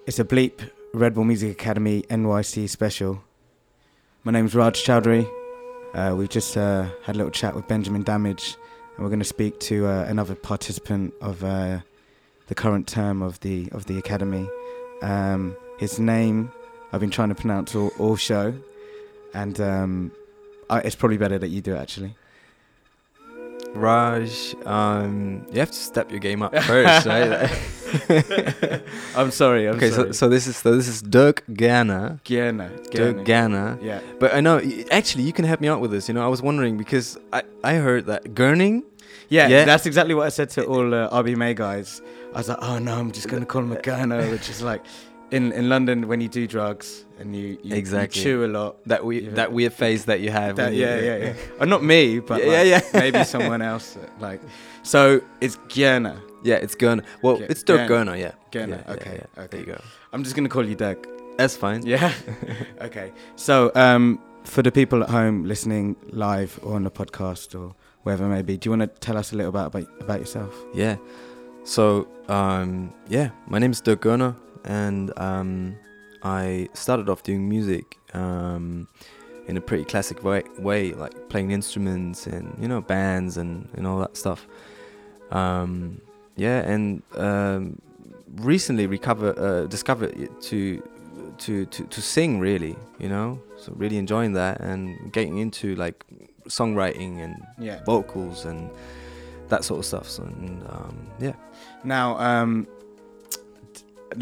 it's a Bleep Red Bull Music Academy NYC special. My name's Raj Chowdhury. Uh, we've just uh, had a little chat with Benjamin Damage, and we're going to speak to uh, another participant of uh, the current term of the of the academy. Um, his name I've been trying to pronounce all, all show, and um, I, it's probably better that you do it actually. Raj, um, you have to step your game up first, right? I'm sorry. I'm okay, so, so this is so this is Dirk Ganna. Gierna. Dirk Ganna. Yeah. But I know, actually, you can help me out with this. You know, I was wondering because I, I heard that Gurning. Yeah, Yeah. that's exactly what I said to all uh, RBMA guys. I was like, oh no, I'm just going to call him a Gurner, which is like in, in London when you do drugs and you, you, you chew a lot. That we Yeah. that weird face that you have. That, you- yeah, yeah, yeah. Uh, not me, but Yeah, like, yeah, yeah. maybe someone else. Like, so it's Gierna. Yeah, it's Gurner. Well, Ge- it's Dirk Gurner. Gurner. Yeah. Gurner, Yeah, yeah, okay, yeah. okay. There you go. I'm just going to call you Dirk. That's fine. Yeah. okay. So, um, for the people at home listening live or on the podcast or wherever it may be, do you want to tell us a little about about, about yourself? Yeah. So, um, yeah, my name is Dirk Gurner, and um, I started off doing music um, in a pretty classic way, way, like playing instruments and you know bands and, and all that stuff. Um, yeah, and um, recently recover uh, discovered to, to to to sing really, you know. So really enjoying that and getting into like songwriting and Yeah. vocals and that sort of stuff. So, and um, yeah. Now, um,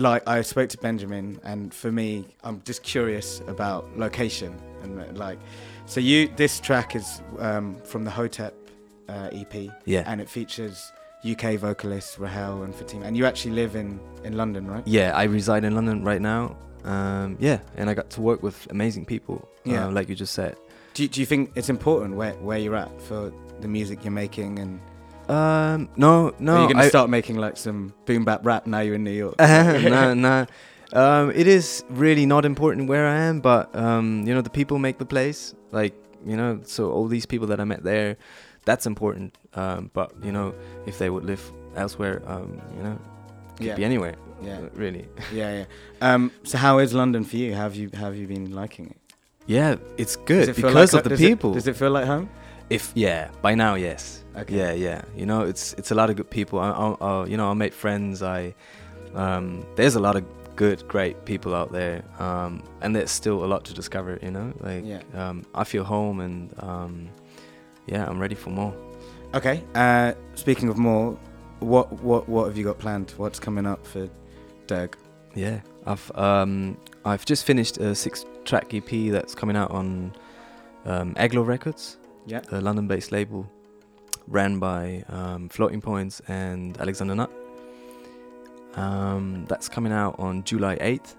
like I spoke to Benjamin, and for me, I'm just curious about location and uh, like, so you this track is um, from the Hotep uh, EP, Yeah. and it features UK vocalists Rahel and Fatima, and you actually live in in London, right? Yeah, I reside in London right now. Um, yeah, and I got to work with amazing people. Yeah. uh, like you just said. Do you, do you think it's important where where you're at for the music you're making, and Um, no, no. are you gonna I- start making like some boom bap rap now you're in New York? no, no. Um, it is really not important where I am, but um, you know, the people make the place. Like you know, so all these people that I met there, that's important. Um, but you know, if they would live elsewhere, um, you know, could Yeah. be anywhere. Yeah. really. yeah, yeah. Um, so how is London for you? How have you have you been liking it? Yeah, it's good it because like of the does it- people. does it feel like home? If yeah, by now yes. Okay. Yeah, yeah. You know, it's it's a lot of good people. I, I, I you know, I made friends. I um, there's a lot of good, great people out there, um, and there's still a lot to discover. You know, like Yeah. um, I feel home, and um, yeah, I'm ready for more. Okay. Uh, speaking of more, what what what have you got planned? What's coming up for Dirk? Yeah, I've um, I've just finished a six-track EP that's coming out on um, Eglo Records, Yeah. a London-based label, ran by um, Floating Points and Alexander Nut. Um, that's coming out on July 8th.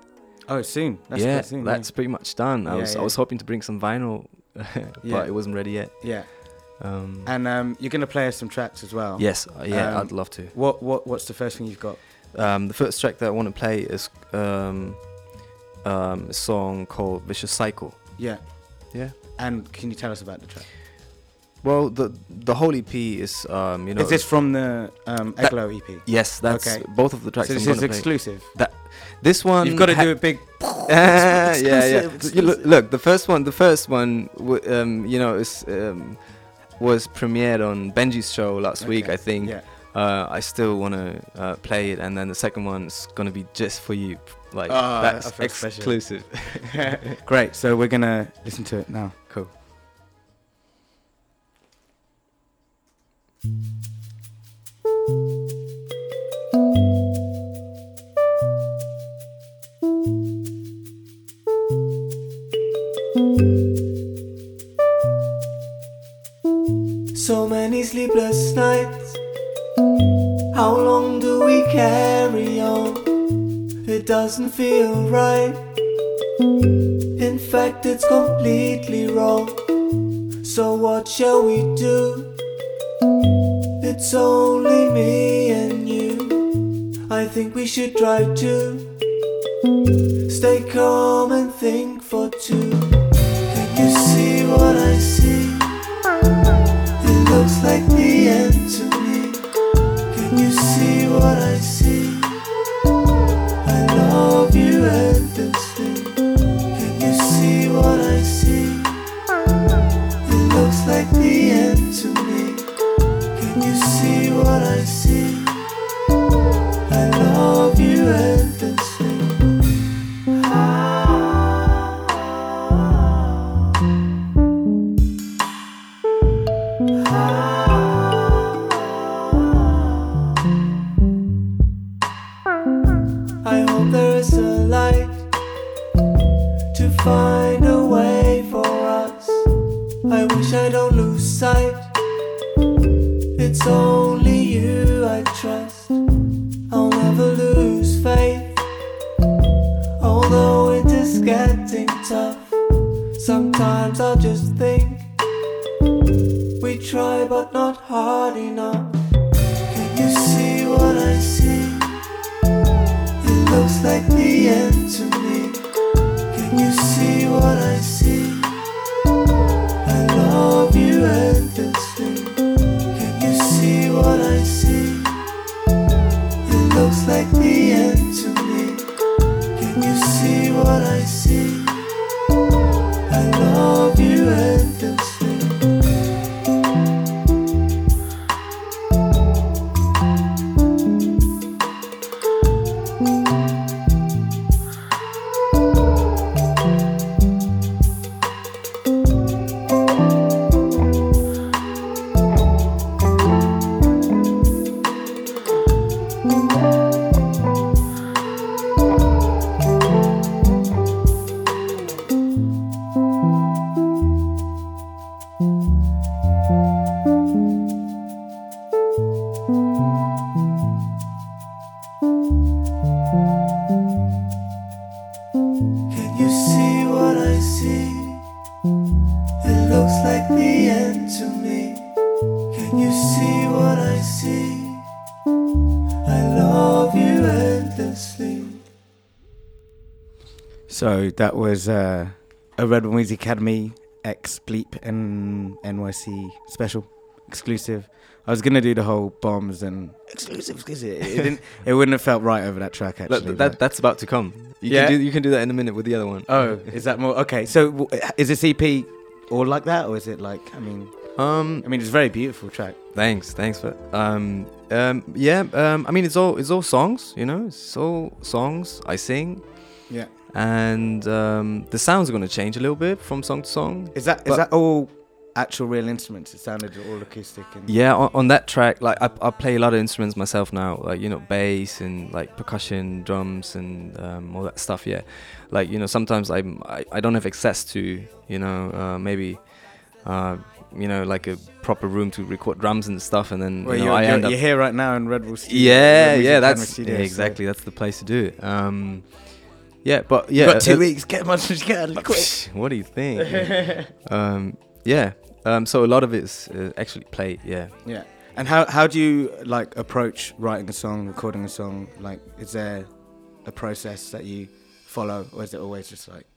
Oh, soon. That's yeah, soon. that's pretty much done. I Yeah, was yeah. I was hoping to bring some vinyl, but Yeah. it wasn't ready yet. yeah. Um, And um, you're gonna play us some tracks as well. yes, uh, yeah, um, I'd love to. What what what's the first thing you've got? Um, the first track that I want to play is um, um, a song called Vicious Cycle. Yeah. Yeah. And can you tell us about the track? Well, the the whole EP is um, you know Is this from the um, That- Eglo EP? yes, that's Okay. both of the tracks. so this is gonna play. exclusive. This one You've got to do a big. yeah, yeah. Look, look, the first one, the first one, w- um, you know, is um, was premiered on Benji's show last week, I think. Yeah. Uh, I still want to uh, play it, and then the second one's gonna be just for you, like Oh, that's exclusive. Great. So we're gonna listen to it now. Cool. So many sleepless nights. How long do we carry on? It doesn't feel right. In fact, it's completely wrong. So, what shall we do? It's only me and you. I think we should try to stay calm and think for two. Can you see what I see? It looks like the end to me. Can you see what I I hope there is a light to find a way for us. I wish I don't lose sight. It's only you I trust. I'll never lose faith. Although it is getting tough, sometimes I'll just think we try but not hard enough. Looks like the end to me. Can you see what I see? I love you endlessly. Can you see what I see? It looks like the end to me. Can you see what I see? That was uh, a Red Music Academy X Bleep and NYC special exclusive. I was gonna do the whole bombs and exclusive because it, it didn't. It wouldn't have felt right over that track actually. That, that that's about to come. You Yeah? can do you can do that in a minute with the other one. oh, is that more okay? So is this EP all like that, or is it like? I mean, Um, I mean, it's a very beautiful track. Thanks, thanks for um um yeah um I mean it's all it's all songs you know it's all songs I sing Yeah. And um the sounds are gonna change a little bit from song to song. Is that is that all actual real instruments. It sounded all acoustic and Yeah, on, on that track, like I, I play a lot of instruments myself now, like you know, bass and like percussion, drums, and um, all that stuff. Yeah, like you know, sometimes I'm, I I don't have access to you know uh, maybe uh, you know like a proper room to record drums and stuff, and then Well, you know you're, I you're, end up you're here right now in Red Bull Studio. yeah Red yeah that's yeah, so exactly that's the place to do it. Um, yeah, but yeah, You've got two uh, weeks. Get much as you can. Quick. What do you think? um, yeah. Um, so a lot of it's uh, actually played. Yeah. Yeah. And how how do you like approach writing a song, recording a song? Like, is there a process that you follow, or is it always just like,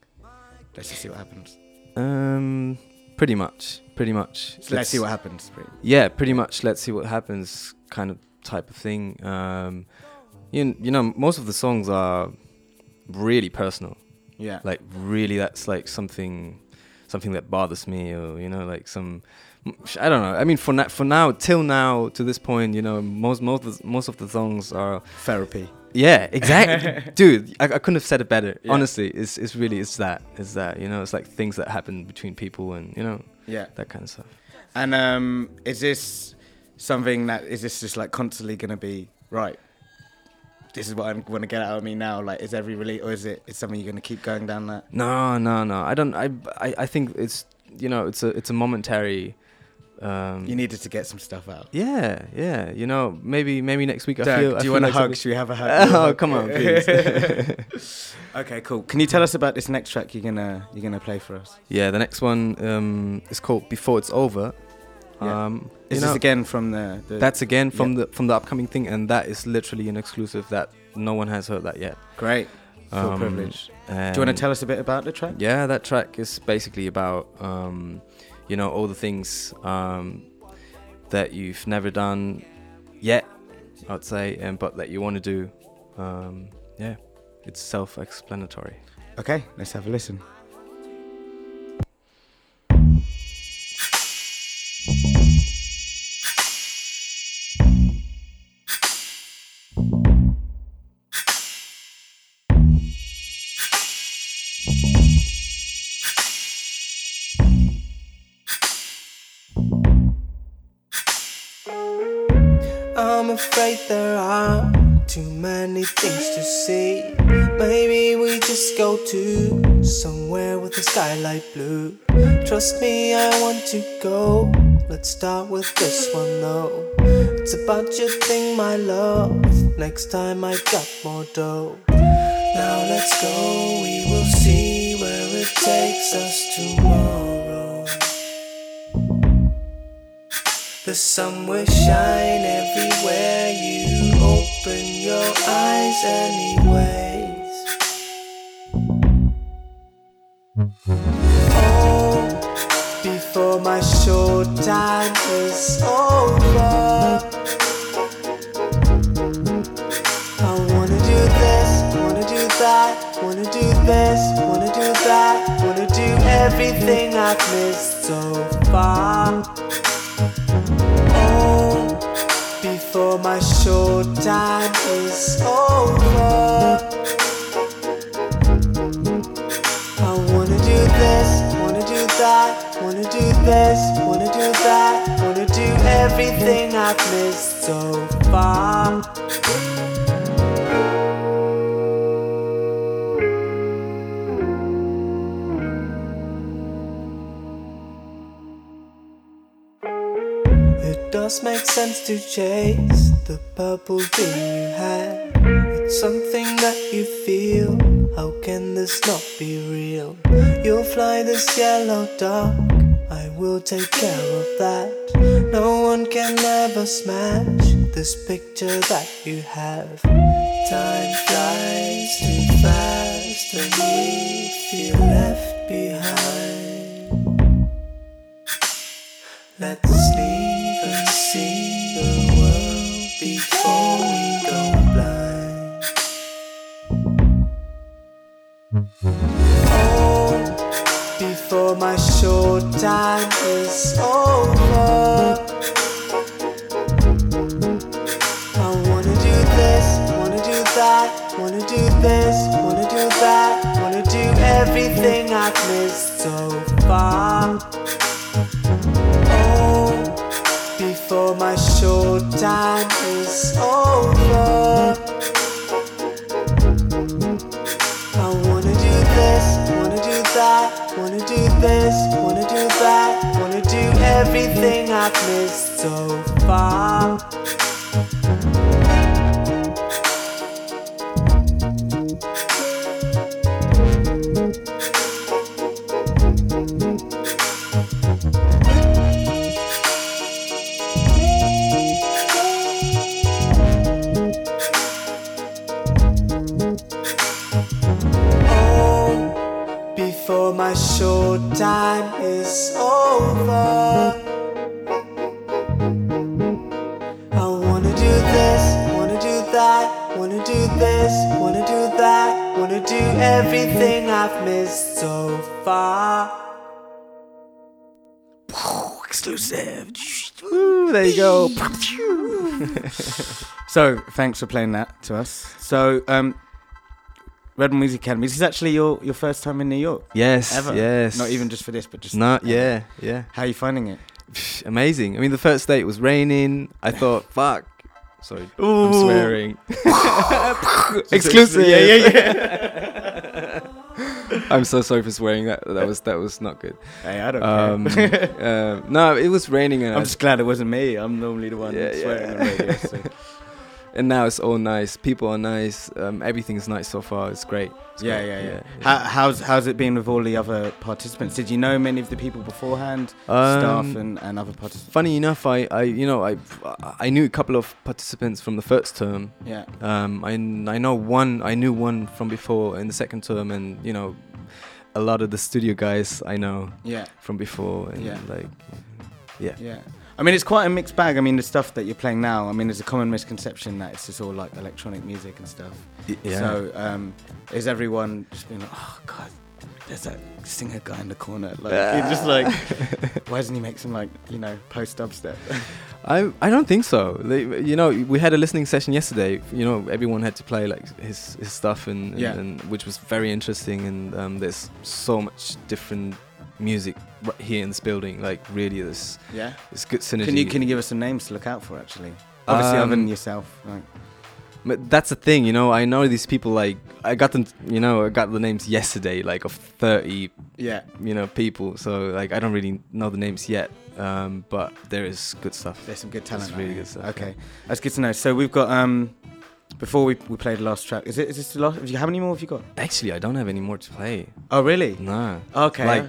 let's just see what happens? Um, pretty much. Pretty much. So let's see what happens. Pretty. Yeah, pretty much. Let's see what happens. Kind of type of thing. Um, you you know most of the songs are really personal. Yeah. Like really, that's like something something that bothers me, or you know, like some. I don't know. I mean, for now, for now, till now, to this point, you know, most most of the, most of the songs are Therapy. Yeah, exactly, dude. I, I couldn't have said it better. Yeah. Honestly, it's it's really it's that it's that you know it's like things that happen between people and you know Yeah. that kind of stuff. And um, is this something that is this just like constantly gonna be right? This is what I'm going to get out of me now. Like, is every release, or is it? Is something you're going to keep going down that? No, no, no. I don't. I I, I think it's you know it's a it's a momentary. Um, You needed to get some stuff out. yeah, yeah. You know, maybe maybe next week I Dirk, feel. I do you feel want a like hug? something- Should we have a hug? oh come on, please. okay, cool. Can you tell us about this next track you're gonna you're gonna play for us? yeah, the next one um, is called Before It's Over. Yeah. Um, Is this again from the? the That's again from Yeah. the from the upcoming thing, and that is literally an exclusive that no one has heard that yet. great. Um, privilege. Do you want to tell us a bit about the track? Yeah, that track is basically about um, you know all the things um, that you've never done yet, I'd say, and but that you want to do. Um, yeah, it's self-explanatory. Okay, let's have a listen. Afraid there are too many things to see. Maybe we just go to somewhere with the skylight blue. Trust me, I want to go. Let's start with this one though. It's a budget thing, my love. Next time I got more dough. Now let's go, we will see where it takes us tomorrow. The sun will shine everywhere you open your eyes, anyways. Oh, before my short time is over. I wanna do this, wanna do that, wanna do this, wanna do that, wanna do everything I've missed so far. Oh, before my short time is over. I wanna do this, wanna do that, wanna do this, wanna do that, wanna do everything I've missed so far. Does make sense to chase the purple dream you had. It's something that you feel. How can this not be real? You'll fly this yellow dog. I will take care of that. No one can ever smash this picture that you have. Time flies too fast and we feel left behind. Let's leave before. Oh, my short time is over. I wanna do this, wanna do that, wanna do this, wanna do that, wanna do everything I've missed so far. Oh, before my short time is over. I wanna do this, wanna do that, wanna do this, wanna do that, wanna do everything I've missed so far. Short time is over. I wanna do this, wanna do that, wanna do this, wanna do that, wanna do everything I've missed so far. Exclusive. Ooh, there you go. so, thanks for playing that to us. So, um, Red Music Academy. This is actually your, your first time in New York. Yes, Ever. yes. Not even just for this, but just. Not, ever. yeah, yeah. How are you finding it? Amazing. I mean, the first day it was raining. I thought, fuck. Sorry, I'm swearing. Exclusive. Yeah, yeah, yeah. I'm so sorry for swearing. That that was that was not good. Hey, I don't Um, care. uh, no, it was raining, and, I'm I- just glad it wasn't me. I'm normally the one Yeah, swearing yeah. on the radio. So. And now it's all nice. People are nice. Um, everything's nice so far. It's great. It's Yeah, great. yeah, yeah. How, how's how's it been with all the other participants? Did you know many of the people beforehand, staff Um, and, and other participants? Funny enough, I, I you know I I knew a couple of participants from the first term. Yeah. Um, I, I know one. I knew one from before in the second term, and you know, a lot of the studio guys I know Yeah. from before, and Yeah. like, yeah. Yeah. I mean, it's quite a mixed bag. I mean, the stuff that you're playing now, I mean, there's a common misconception that it's just all like electronic music and stuff. Yeah. So, um, is everyone just being like, oh, God, there's that singer guy in the corner? Like, you're just like, why doesn't he make some, like, you know, post dubstep? I I don't think so. They, you know, we had a listening session yesterday. You know, everyone had to play like his his stuff, and, and, Yeah. and which was very interesting. And um, there's so much different music right here in this building. Like really, there's yeah. there's good synergy. Can you, can you give us some names to look out for, actually? Obviously, other than Um, yourself. But that's the thing, you know. I know these people. Like I got them. You know, I got the names yesterday, like of thirty. Yeah. You know, people. So like I don't really know the names yet. Um, but there is good stuff. There's some good talent. There's really here. good stuff. Okay, that's good to know. So we've got um, before we, we play the last track. Is it is this the last? Have you, how many more have you got? Actually, I don't have any more to play. Oh really? No. Okay. Like,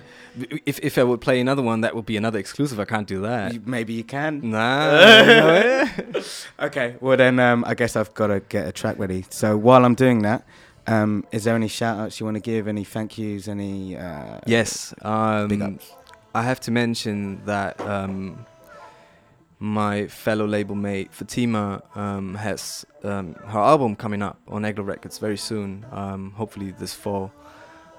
if if I would play another one, that would be another exclusive. I can't do that. You- maybe you can. No. Okay. Well then, um, I guess I've got to get a track ready. So while I'm doing that, um, is there any shout outs you want to give? Any thank yous? Any? Uh, yes. Um, Big ups. I have to mention that um, my fellow label mate Fatima um, has um, her album coming up on Eglo Records very soon. Um, hopefully this fall,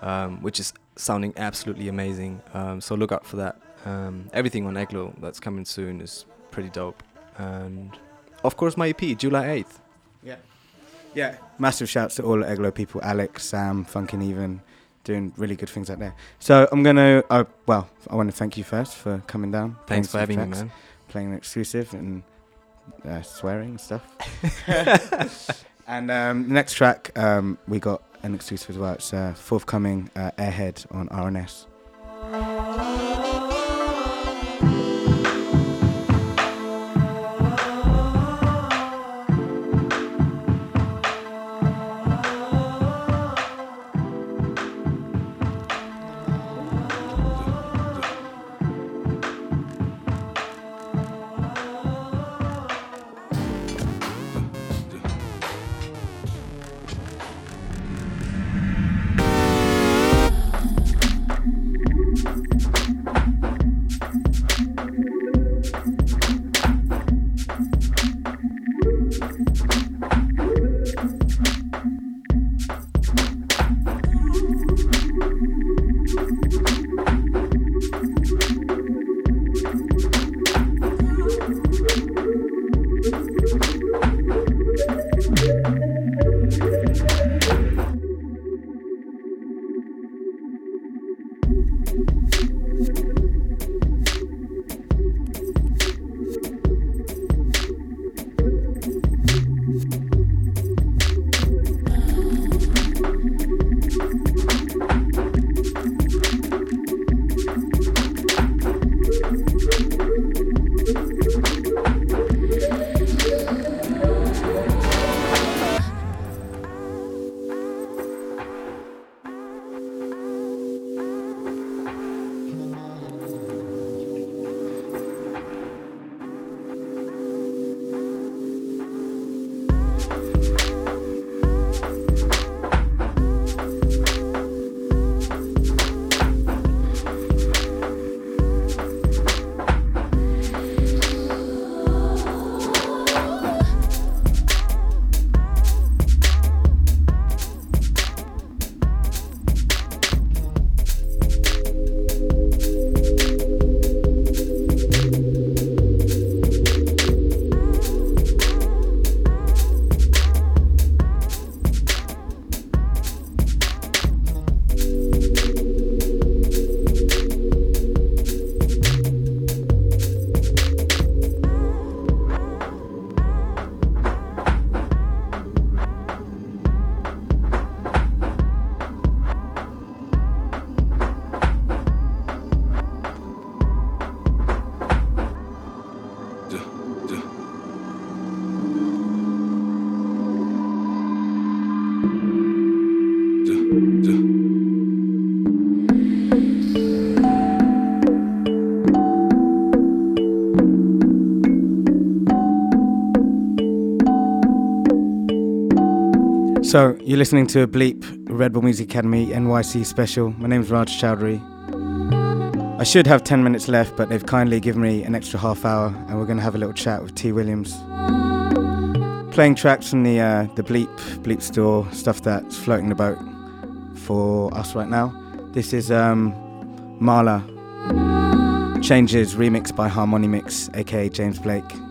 um, which is sounding absolutely amazing. Um, so look out for that. Um, everything on Eglo that's coming soon is pretty dope. And of course my EP, July eighth. Yeah. Yeah. Massive shouts to all the Eglo people, Alex, Sam, Funkineven, doing really good things out there. So I'm gonna, uh, well, I want to thank you first for coming down. Thanks for having me, man. Playing an exclusive and uh, swearing and stuff. and um, the next track, um, we got an exclusive as well. It's uh, forthcoming uh, Airhead on RNS. So, you're listening to a Bleep Red Bull Music Academy NYC special. My name's Raj Chowdhury. I should have 10 minutes left, but they've kindly given me an extra half hour, and we're going to have a little chat with T. Williams. Playing tracks from the uh, the Bleep Bleep store, stuff that's floating about for us right now. This is um, Marla Changes remix by Harmonimix, aka James Blake.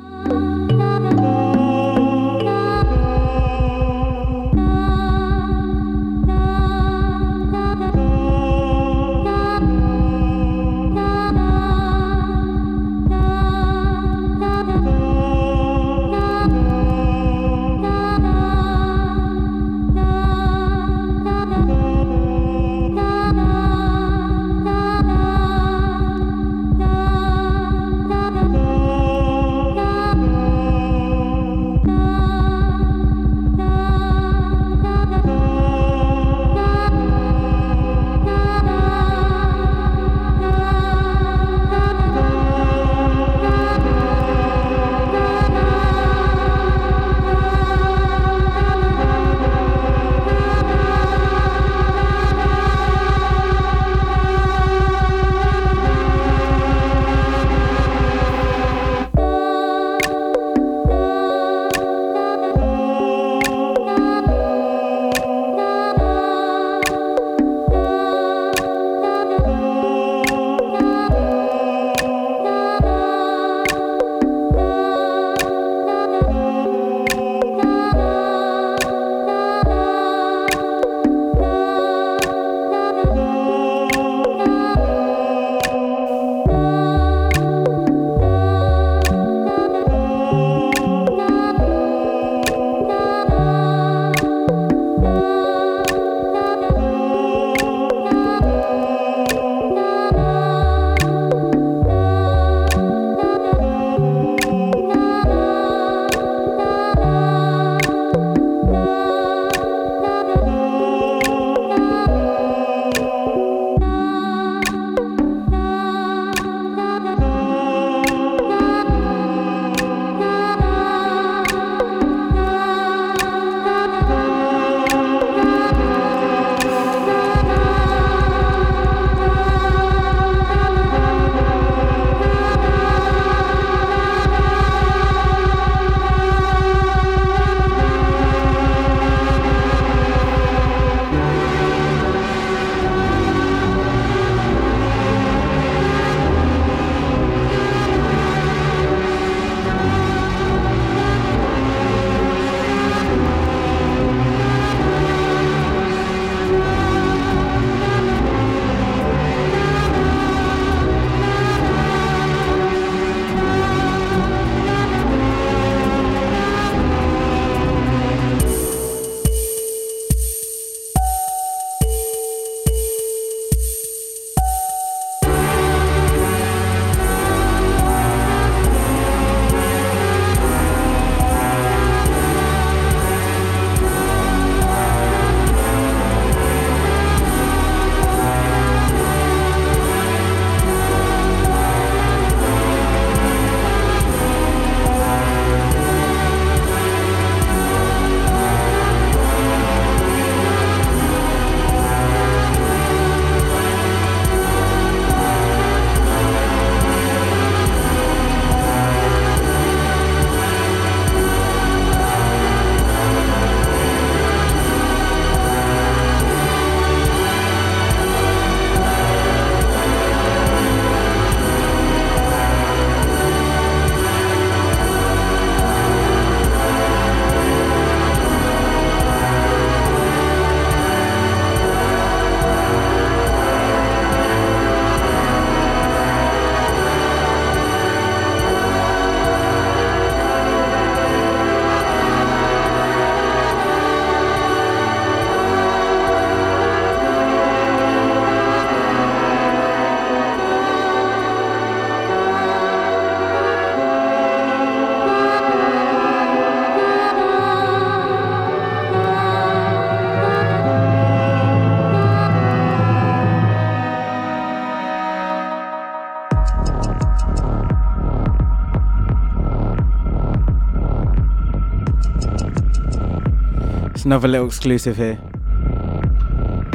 Another little exclusive here.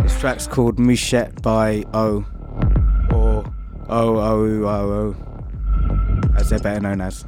This track's called Mouchette by O, or O O O O, as they're better known as.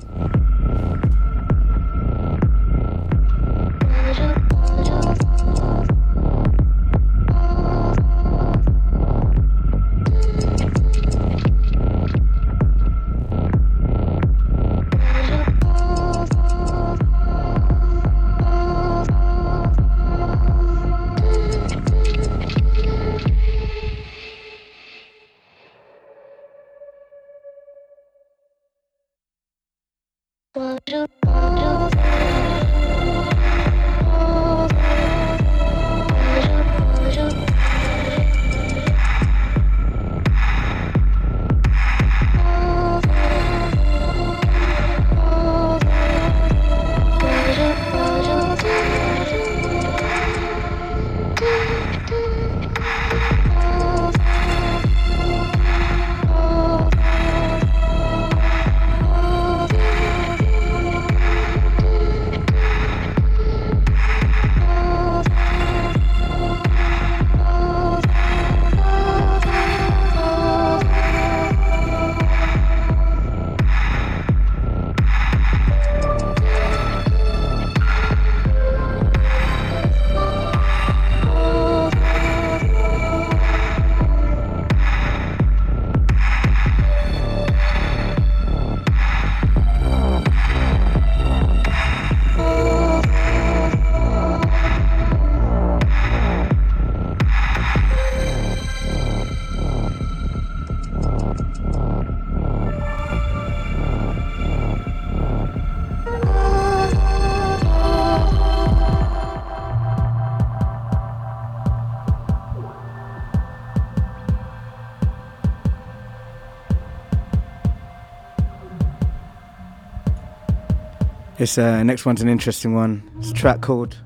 This uh, next one's an interesting one. It's a track called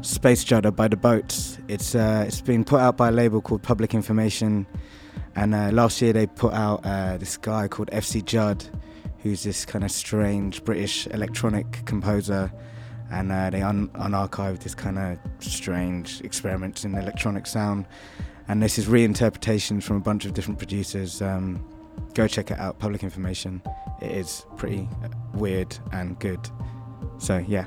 Space Judder by the Boats. It's uh, it's been put out by a label called Public Information, and uh, last year they put out uh, this guy called FC Judd, who's this kind of strange British electronic composer, and uh, they un- unarchived this kind of strange experiments in electronic sound, and this is reinterpretations from a bunch of different producers. Um, go check it out. Public Information. It is pretty weird and good. So yeah.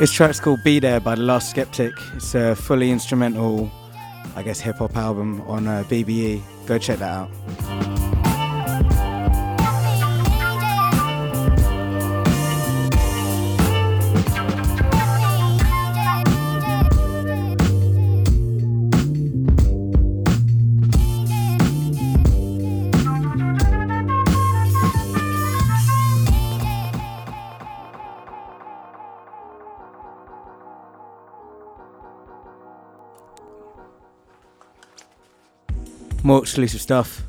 This track's called Be There by The Last Skeptic. It's a fully instrumental, I guess, hip hop album on uh, BBE. Go check that out. Exclusive stuff.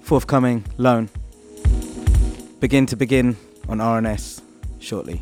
Forthcoming, loan. Begin to begin on RNS shortly.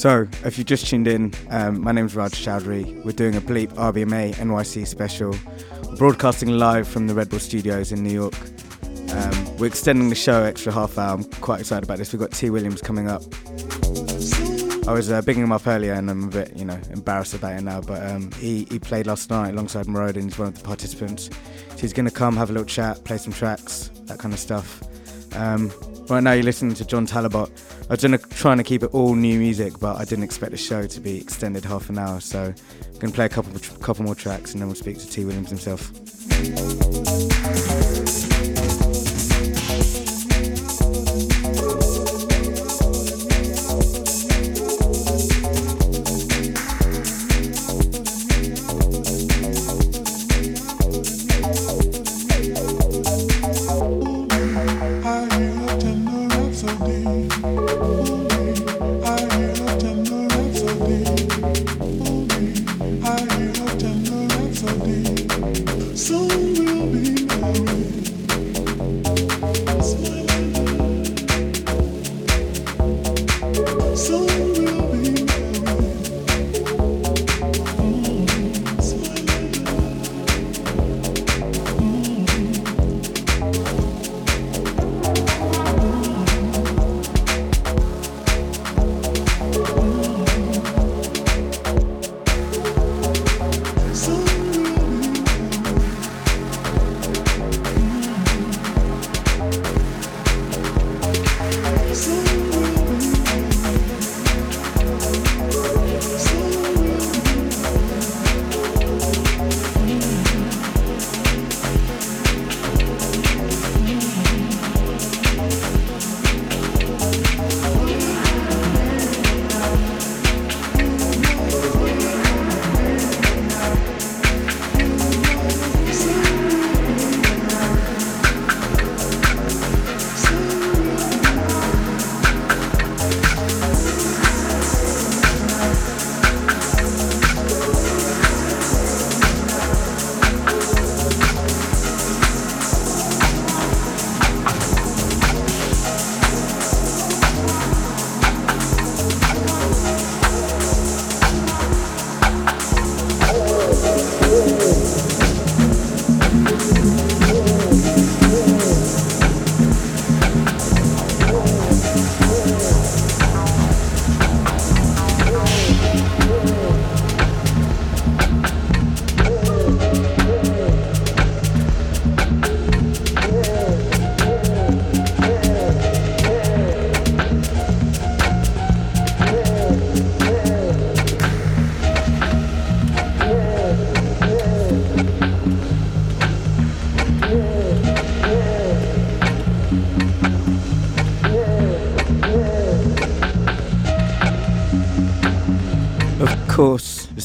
So, if you've just tuned in, um, my name's Raj Chowdhury. We're doing a Bleep RBMA NYC special, We're broadcasting live from the Red Bull Studios in New York. Um, we're extending the show extra half hour. I'm quite excited about this. We've got T. Williams coming up. I was uh, bigging him up earlier, and I'm a bit, you know, embarrassed about it now. But um, he, he played last night alongside and he's one of the participants. So he's going to come, have a little chat, play some tracks, that kind of stuff. Um, right now, you're listening to John Talabot. I was gonna, trying to keep it all new music, but I didn't expect the show to be extended half an hour. So I'm going to play a couple, couple more tracks, and then we'll speak to T. Williams himself.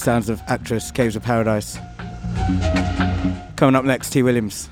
Sounds of actress Caves of Paradise. Coming up next, T. Williams.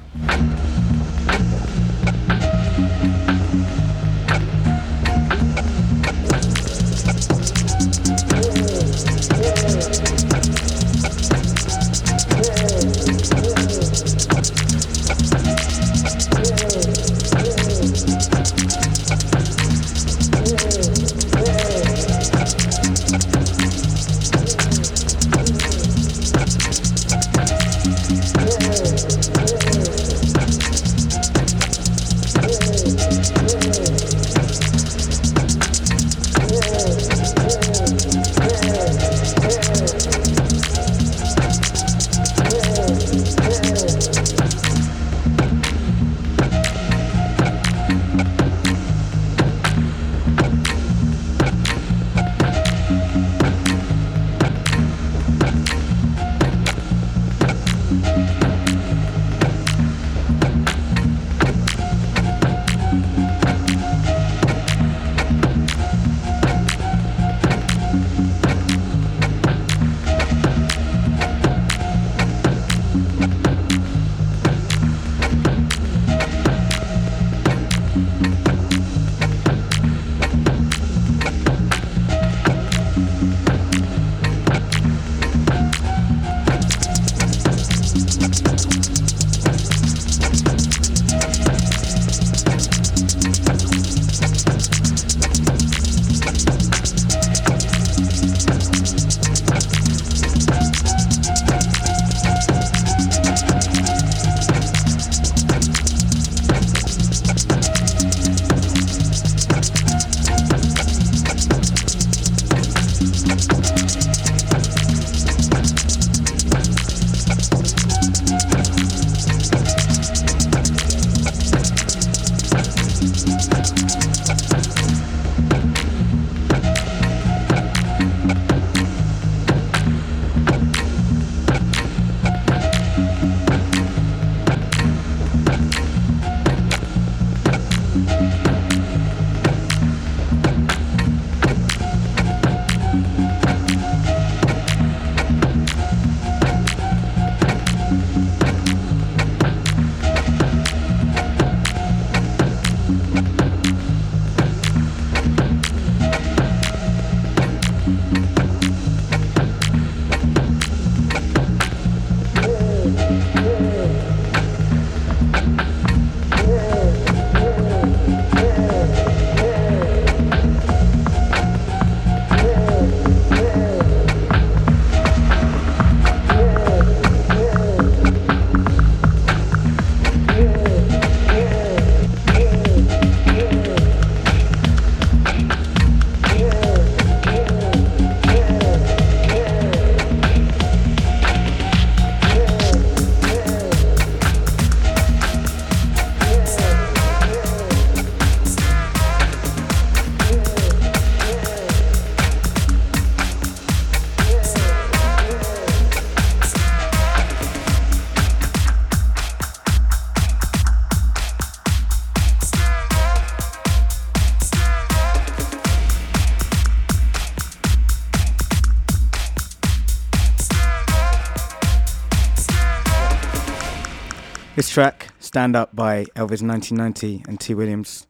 Track, Stand Up by Elvis 1990 and T. Williams,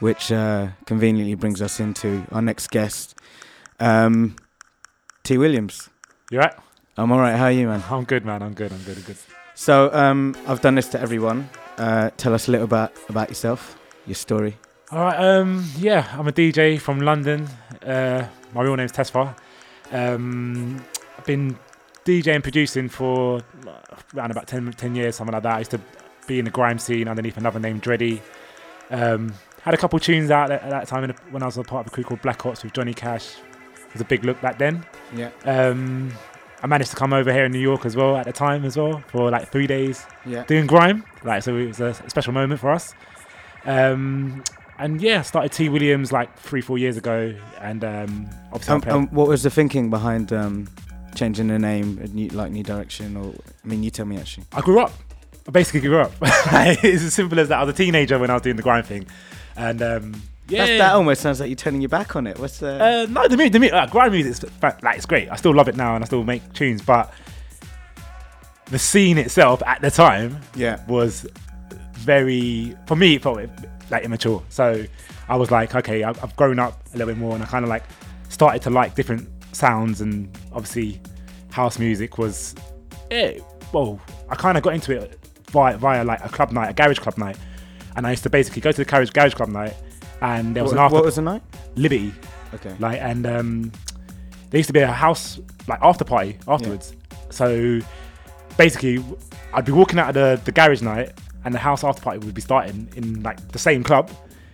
which uh, conveniently brings us into our next guest, um, T. Williams. You right? I'm alright, how are you, man? I'm good, man. I'm good. I'm good. I'm good. So, um, I've done this to everyone. Uh, tell us a little about, about yourself, your story. All right. Um. Yeah, I'm a DJ from London. Uh, my real name's Tesfa. Um, I've been DJing and producing for around about 10, 10 years, something like that. I used to be in the grime scene underneath another name, Dread D. Um, had a couple tunes out at, at that time in when I was a part of a crew called Black Ops with Johnny Cash. It was a big look back then. Yeah. Um, I managed to come over here in New York as well at the time as well for like three days Yeah. doing grime. Like so, it was a special moment for us. Um, and yeah, started T Williams like three, four years ago, and um, obviously Um, um, what was the thinking behind um, changing the name, a new, like new direction, or I mean, you tell me actually. I grew up. I basically grew up. it's as simple as that. I was a teenager when I was doing the grime thing, and um, yeah, That's, that almost sounds like you're turning your back on it. What's the? Uh, no, the music, the music, like, grime music, like it's great. I still love it now, and I still make tunes. But the scene itself at the time, Yeah. was very for me. It felt like immature. So I was like, okay, I've, I've grown up a little bit more, and I kind of like started to like different sounds, and obviously house music was, yeah. Well, I kind of got into it via via like a club night, a garage club night, and I used to basically go to the garage garage club night, and there was what, an after what was the night? Liberty. Okay. Like, and um, there used to be a house like after party afterwards. So basically, I'd be walking out of the, the garage night, and the house after party would be starting in like the same club.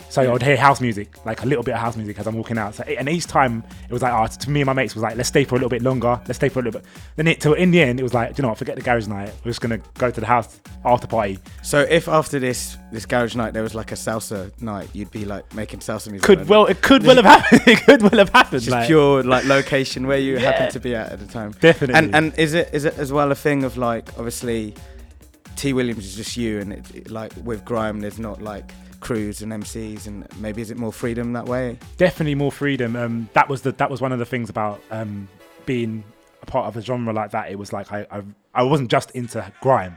So Yeah. I'd hear house music, like a little bit of house music as I'm walking out. So, and each time it was like, oh, to me and my mates was like, let's stay for a little bit longer. Let's stay for a little bit. Then it, till in the end, it was like, do you know what? Forget the garage night. We're just gonna go to the house after party. So if after this this garage night there was like a salsa night, you'd be like making salsa music. Could well, it could well have happened. it could well have happened. just like- pure like location where you Yeah. happen to be at at the time. Definitely. And and is it is it as well a thing of like obviously T Williams is just you and it, it- like with grime there's not like crews and MCs and maybe is it more freedom that way? definitely more freedom. Um, that was the that was one of the things about um, being a part of a genre like that. It was like I, I I wasn't just into grime,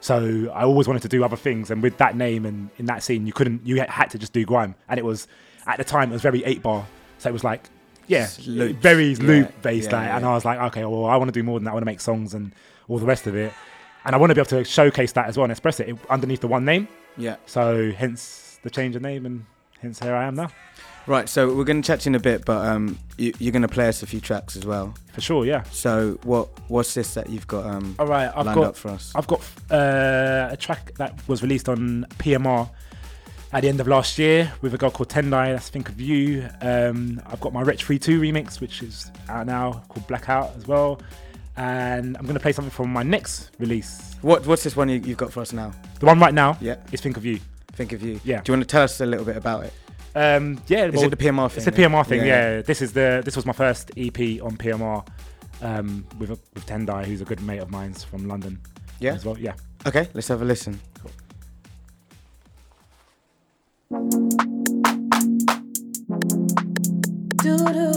so I always wanted to do other things. And with that name and in that scene, you couldn't you had to just do grime. And it was at the time it was very eight bar, so it was like yeah, loops. very Yeah, loop based. yeah, like, And. I was like, okay, well I want to do more than that. I want to make songs and all the rest of it. And I want to be able to showcase that as well and express it underneath the one name. Yeah. So hence the change of name and hence here I am now. Right, so we're going to chat to you in a bit, but um, you, you're going to play us a few tracks as well. For sure, yeah. So what what's this that you've got um, All right, I've lined got up for us? I've got uh, a track that was released on PMR at the end of last year with a girl called Tendai. That's Think of You. Um, I've got my Wretch 32 remix, which is out now, called Blackout as well. And I'm going to play something from my next release. What What's this one you, you've got for us now? The one right now Yeah. is Think of You. Think of you. Yeah. Do you want to tell us a little bit about it? Um, yeah, Is well, it the PMR thing? It's a PMR thing. Yeah. Yeah. This is the this was my first EP on PMR um, with with Tendai, who's a good mate of mine from London. Yeah. As well. Yeah. Okay, let's have a listen. Got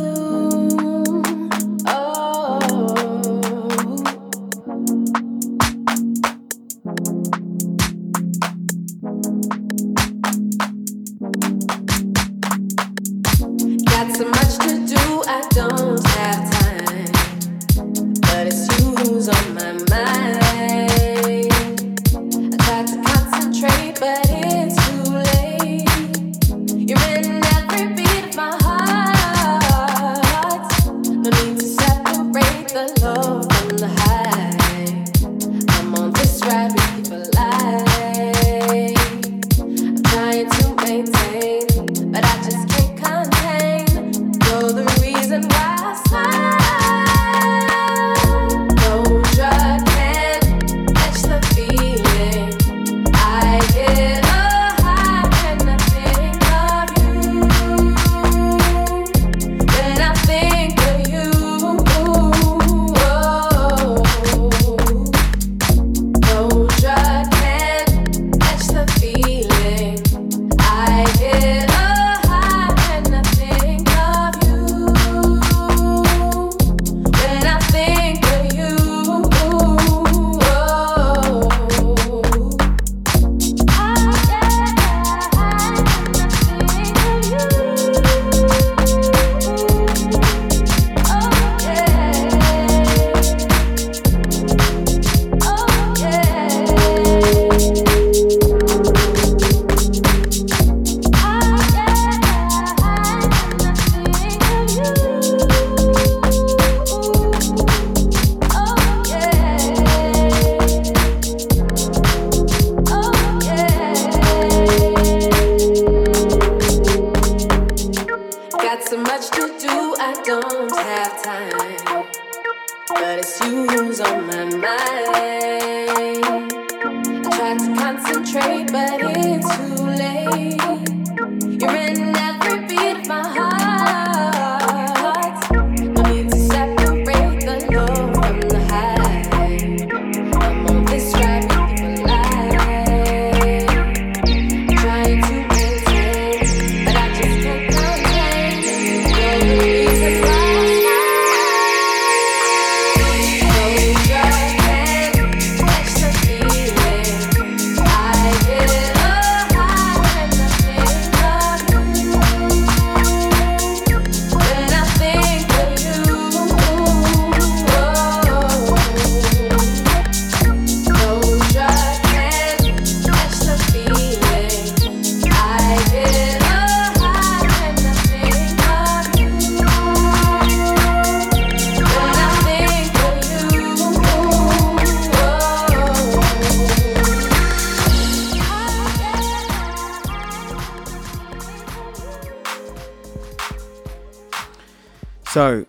So,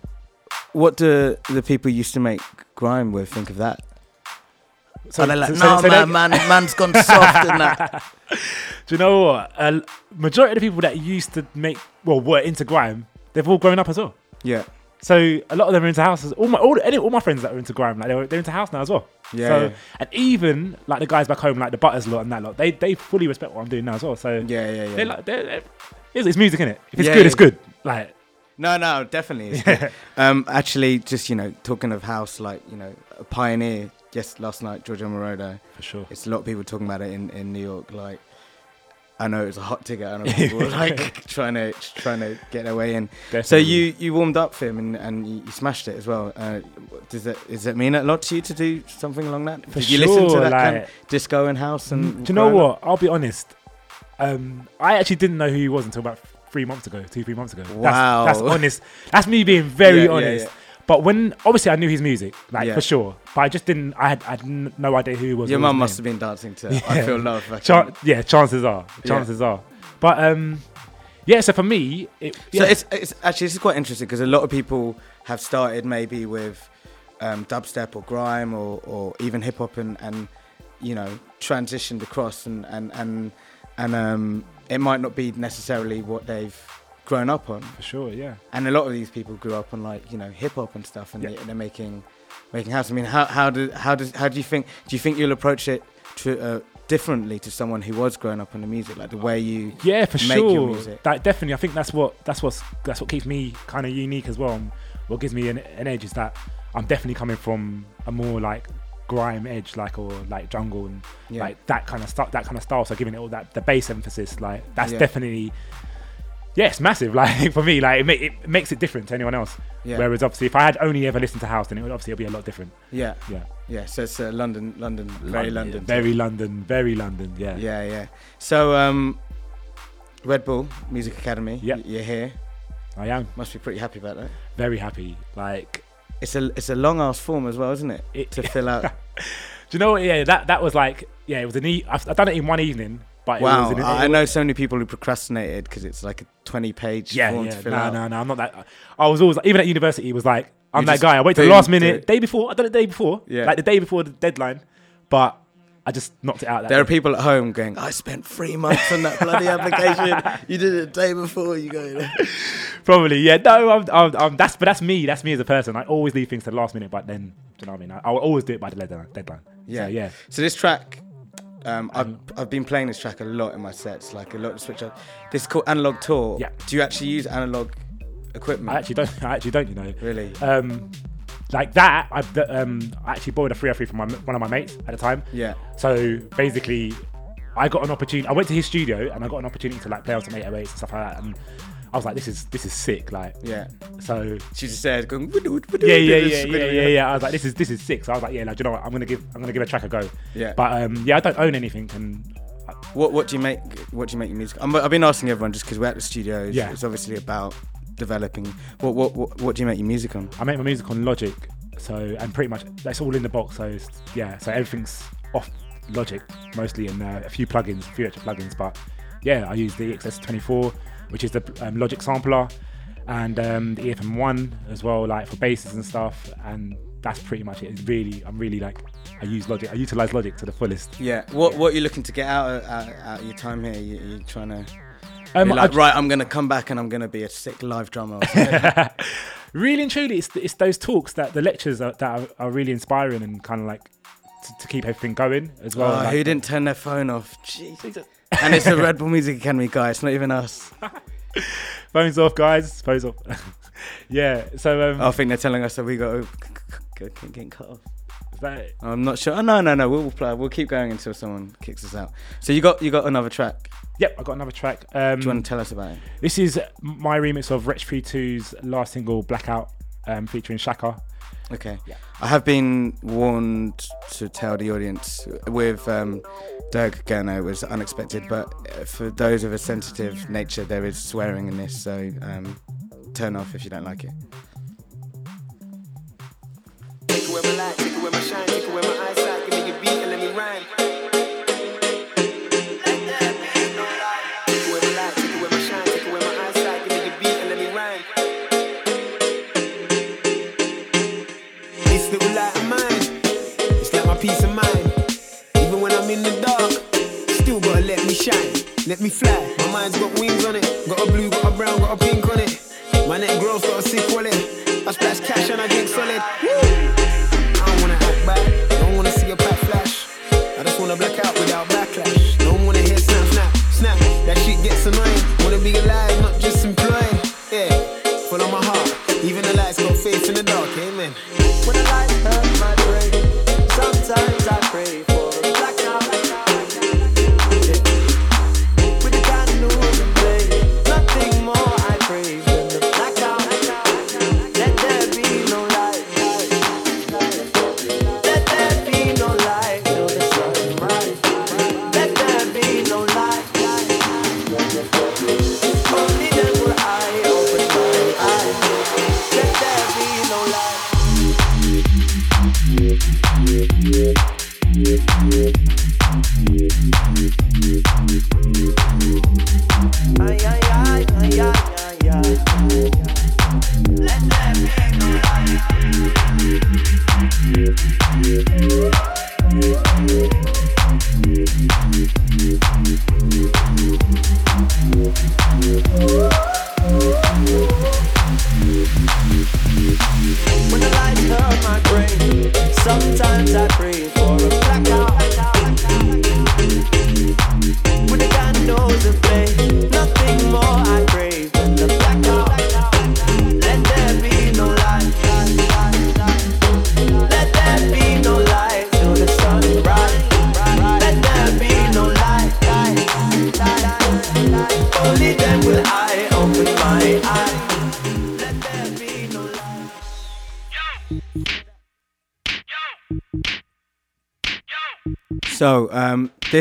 what do the people used to make grime with think of that? So- Are they like, so- no, so they- man, man, man's gone soft and that. Do you know what? A majority of the people that used to make, well, were into grime, they've all grown up as well. Yeah. So a lot of them are into houses. All my all, all my friends that are into grime, like they're, they're into house now as well. Yeah, So yeah. and even like the guys back home, like the Butterz lot and that lot, they they fully respect what I'm doing now as well. So yeah, yeah, yeah. They're like, they're, they're, it's, it's music, innit? If it's Yeah, good, yeah. it's good. Like No, no, definitely. Um, actually, just you know, talking of house, like you know, a pioneer. Yes, last night, Giorgio Moroder. For sure. It's a lot of people talking about it in, in New York. Like, I know it was a hot ticket. I know people were like trying to trying to get their way in. So you you warmed up for him and, and you, you smashed it as well. Uh, does that does that mean a lot to you to do something along that? For Did you listen to sure, that kind like- of disco and house and? Do you know what? I'll be honest. Um, I actually didn't know who he was until about three months ago, two, three months ago. That's- Wow. That's, honest. That's me being very Yeah, yeah, honest. yeah. But when obviously I knew his music, like Yeah. for sure, but I just didn't. I had, I had no idea who he was. Your mum must have been dancing to I Feel Love Chan- yeah, chances are, Yeah. chances are. But um, yeah. So for me, it, So it's, it's actually this is quite interesting because a lot of people have started maybe with um, dubstep or grime or, or even hip hop and, and you know transitioned across and and and and um, it might not be necessarily what they've grown up on. for sure. Yeah. And a lot of these people grew up on like you know hip hop and stuff, and Yeah. they, they're making making house. I mean, how how do how does how do you think do you think you'll approach it to, uh, differently to someone who was growing up on the music, like the way you Yeah, for make your sure. music? That definitely. I think that's what that's what's that's what keeps me kind of unique as well. And what gives me an, an edge is that I'm definitely coming from a more like grime edge, like or like jungle and Yeah. like that kind of stuff, that kind of style. So giving it all that the bass emphasis, like that's Yeah. definitely. Yeah, it's massive. Like for me, like it, it makes it different to anyone else. Yeah. Whereas obviously, if I had only ever listened to house, then it would obviously be a lot different. Yeah, Yeah. yeah. So it's uh, London, London, very London, very London, very London. Yeah. Yeah, yeah. So um, Red Bull Music Academy. Yeah. you're here. I am Must be pretty happy about that. very happy. Like It's a it's a long ass form as well, isn't it? It- to fill out. Do you know what? Yeah, that that was like yeah, it was an e- I've, I've done it in one evening, but it wow, was in, I I know so many people who procrastinated because it's like a 20 page Yeah, form yeah. to fill No, out. no, no. No, I'm not that. I was always even at university. It was like I'm You that guy. I wait till the last minute, day before. I done it the day before. Yeah. like the day before the deadline, but I just knocked it out. There are people at home going, I spent three months on that bloody application. You did it the day before. You go. Probably, yeah. No, I'm, I'm, I'm, that's but that's me. That's me as a person. I always leave things to the last minute, but then do you know what I mean? I, I'll always do it by the deadline. deadline. Yeah, So, yeah. So this track, um, I've I've been playing this track a lot in my sets, like a lot to switch up. This is called Analog Tour. Yeah. Do you actually use analog equipment? I actually don't. I actually don't. You know. Really? Um, like that, I um, I actually borrowed a 303 from my, one of my mates at the time. Yeah. So basically, I got an opportunity. I went to his studio and I got an opportunity to like play on some 808s and stuff like that. And I was like, this is this is sick. Like, Yeah. so She just said, going, yeah, yeah, yeah, yeah, yeah, yeah. I was like, this is this is sick. So I was like, yeah, like, you know what? I'm gonna give I'm gonna give a track a go. Yeah. But um, yeah, I don't own anything, and What what do you make? What do you make your music? I'm, I've been asking everyone just because we're at the studios. Yeah. It's obviously about developing. What what what, what do you make your music on? I make my music on Logic. So and pretty much that's all in the box. So it's, yeah, so everything's off Logic mostly, and uh, a few plugins, a few extra plugins. But yeah, I use the EXS24, which is the um, Logic sampler, and um, the EFM1 as well, like for basses and stuff. And that's pretty much it. It's really, I'm really like, I use Logic. I utilize Logic to the fullest. Yeah. What what are you looking to get out of, out, out of your time here? You, you trying to? Um, I like, j- right, I'm gonna come back and I'm gonna be a sick live drummer. really and truly, it's, it's those talks that the lectures are, that are, are really inspiring and kind of like to, to keep everything going as well. oh, like- who didn't turn their phone off? Jesus. and it's the Red Bull Music Academy guy. It's not even us. phones off, guys. Phones off. yeah. So um, I think they're telling us that we got to get cut off. Is that? I'm not sure. Oh, no, no, no. We'll play. We'll keep going until someone kicks us out. So you got you got another track. Yep, I got another track. Um, Do you want to tell us about it? This is my remix of Wretch 32's last single, Blackout, um, featuring Shakka. Okay. Yeah. I have been warned to tell the audience with um, Dirk Gerno it was unexpected, but uh, for those of a sensitive nature, there is swearing in this, so um, turn off if you don't like it. Away my shine, take away my eyesight. Give me beat and let me rhyme. Peace of mind. Even when I'm in the dark, still gotta let me shine, let me fly. My mind's got wings on it, got a blue, got a brown, got a pink on it. My neck grows,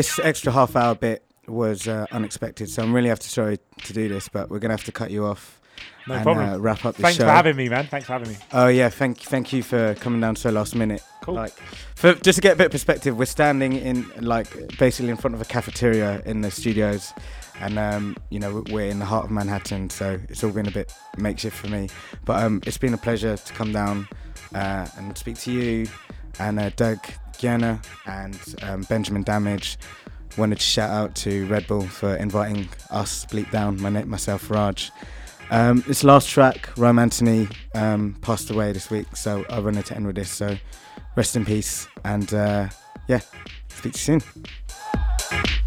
this extra half hour bit was uh, unexpected, so I'm really have to sorry to do this, but we're gonna have to cut you off No and problem. Uh, wrap up the Thanks show. for having me, man. Thanks for having me. Oh yeah, thank thank you for coming down so last minute. Cool. Like, for just to get a bit of perspective, we're standing in like basically in front of a cafeteria in the studios, and um, you know we're in the heart of Manhattan, so it's all been a bit makeshift for me. But um, it's been a pleasure to come down uh, and speak to you and uh, Doc Daneeka and um, Benjamin Damage. Wanted to shout out to Red Bull for inviting us, Bleep Down, my myself, Raj. Um, this last track, Romanthony, um, passed away this week, so I wanted to end with this. So rest in peace, and uh, yeah, speak to you soon.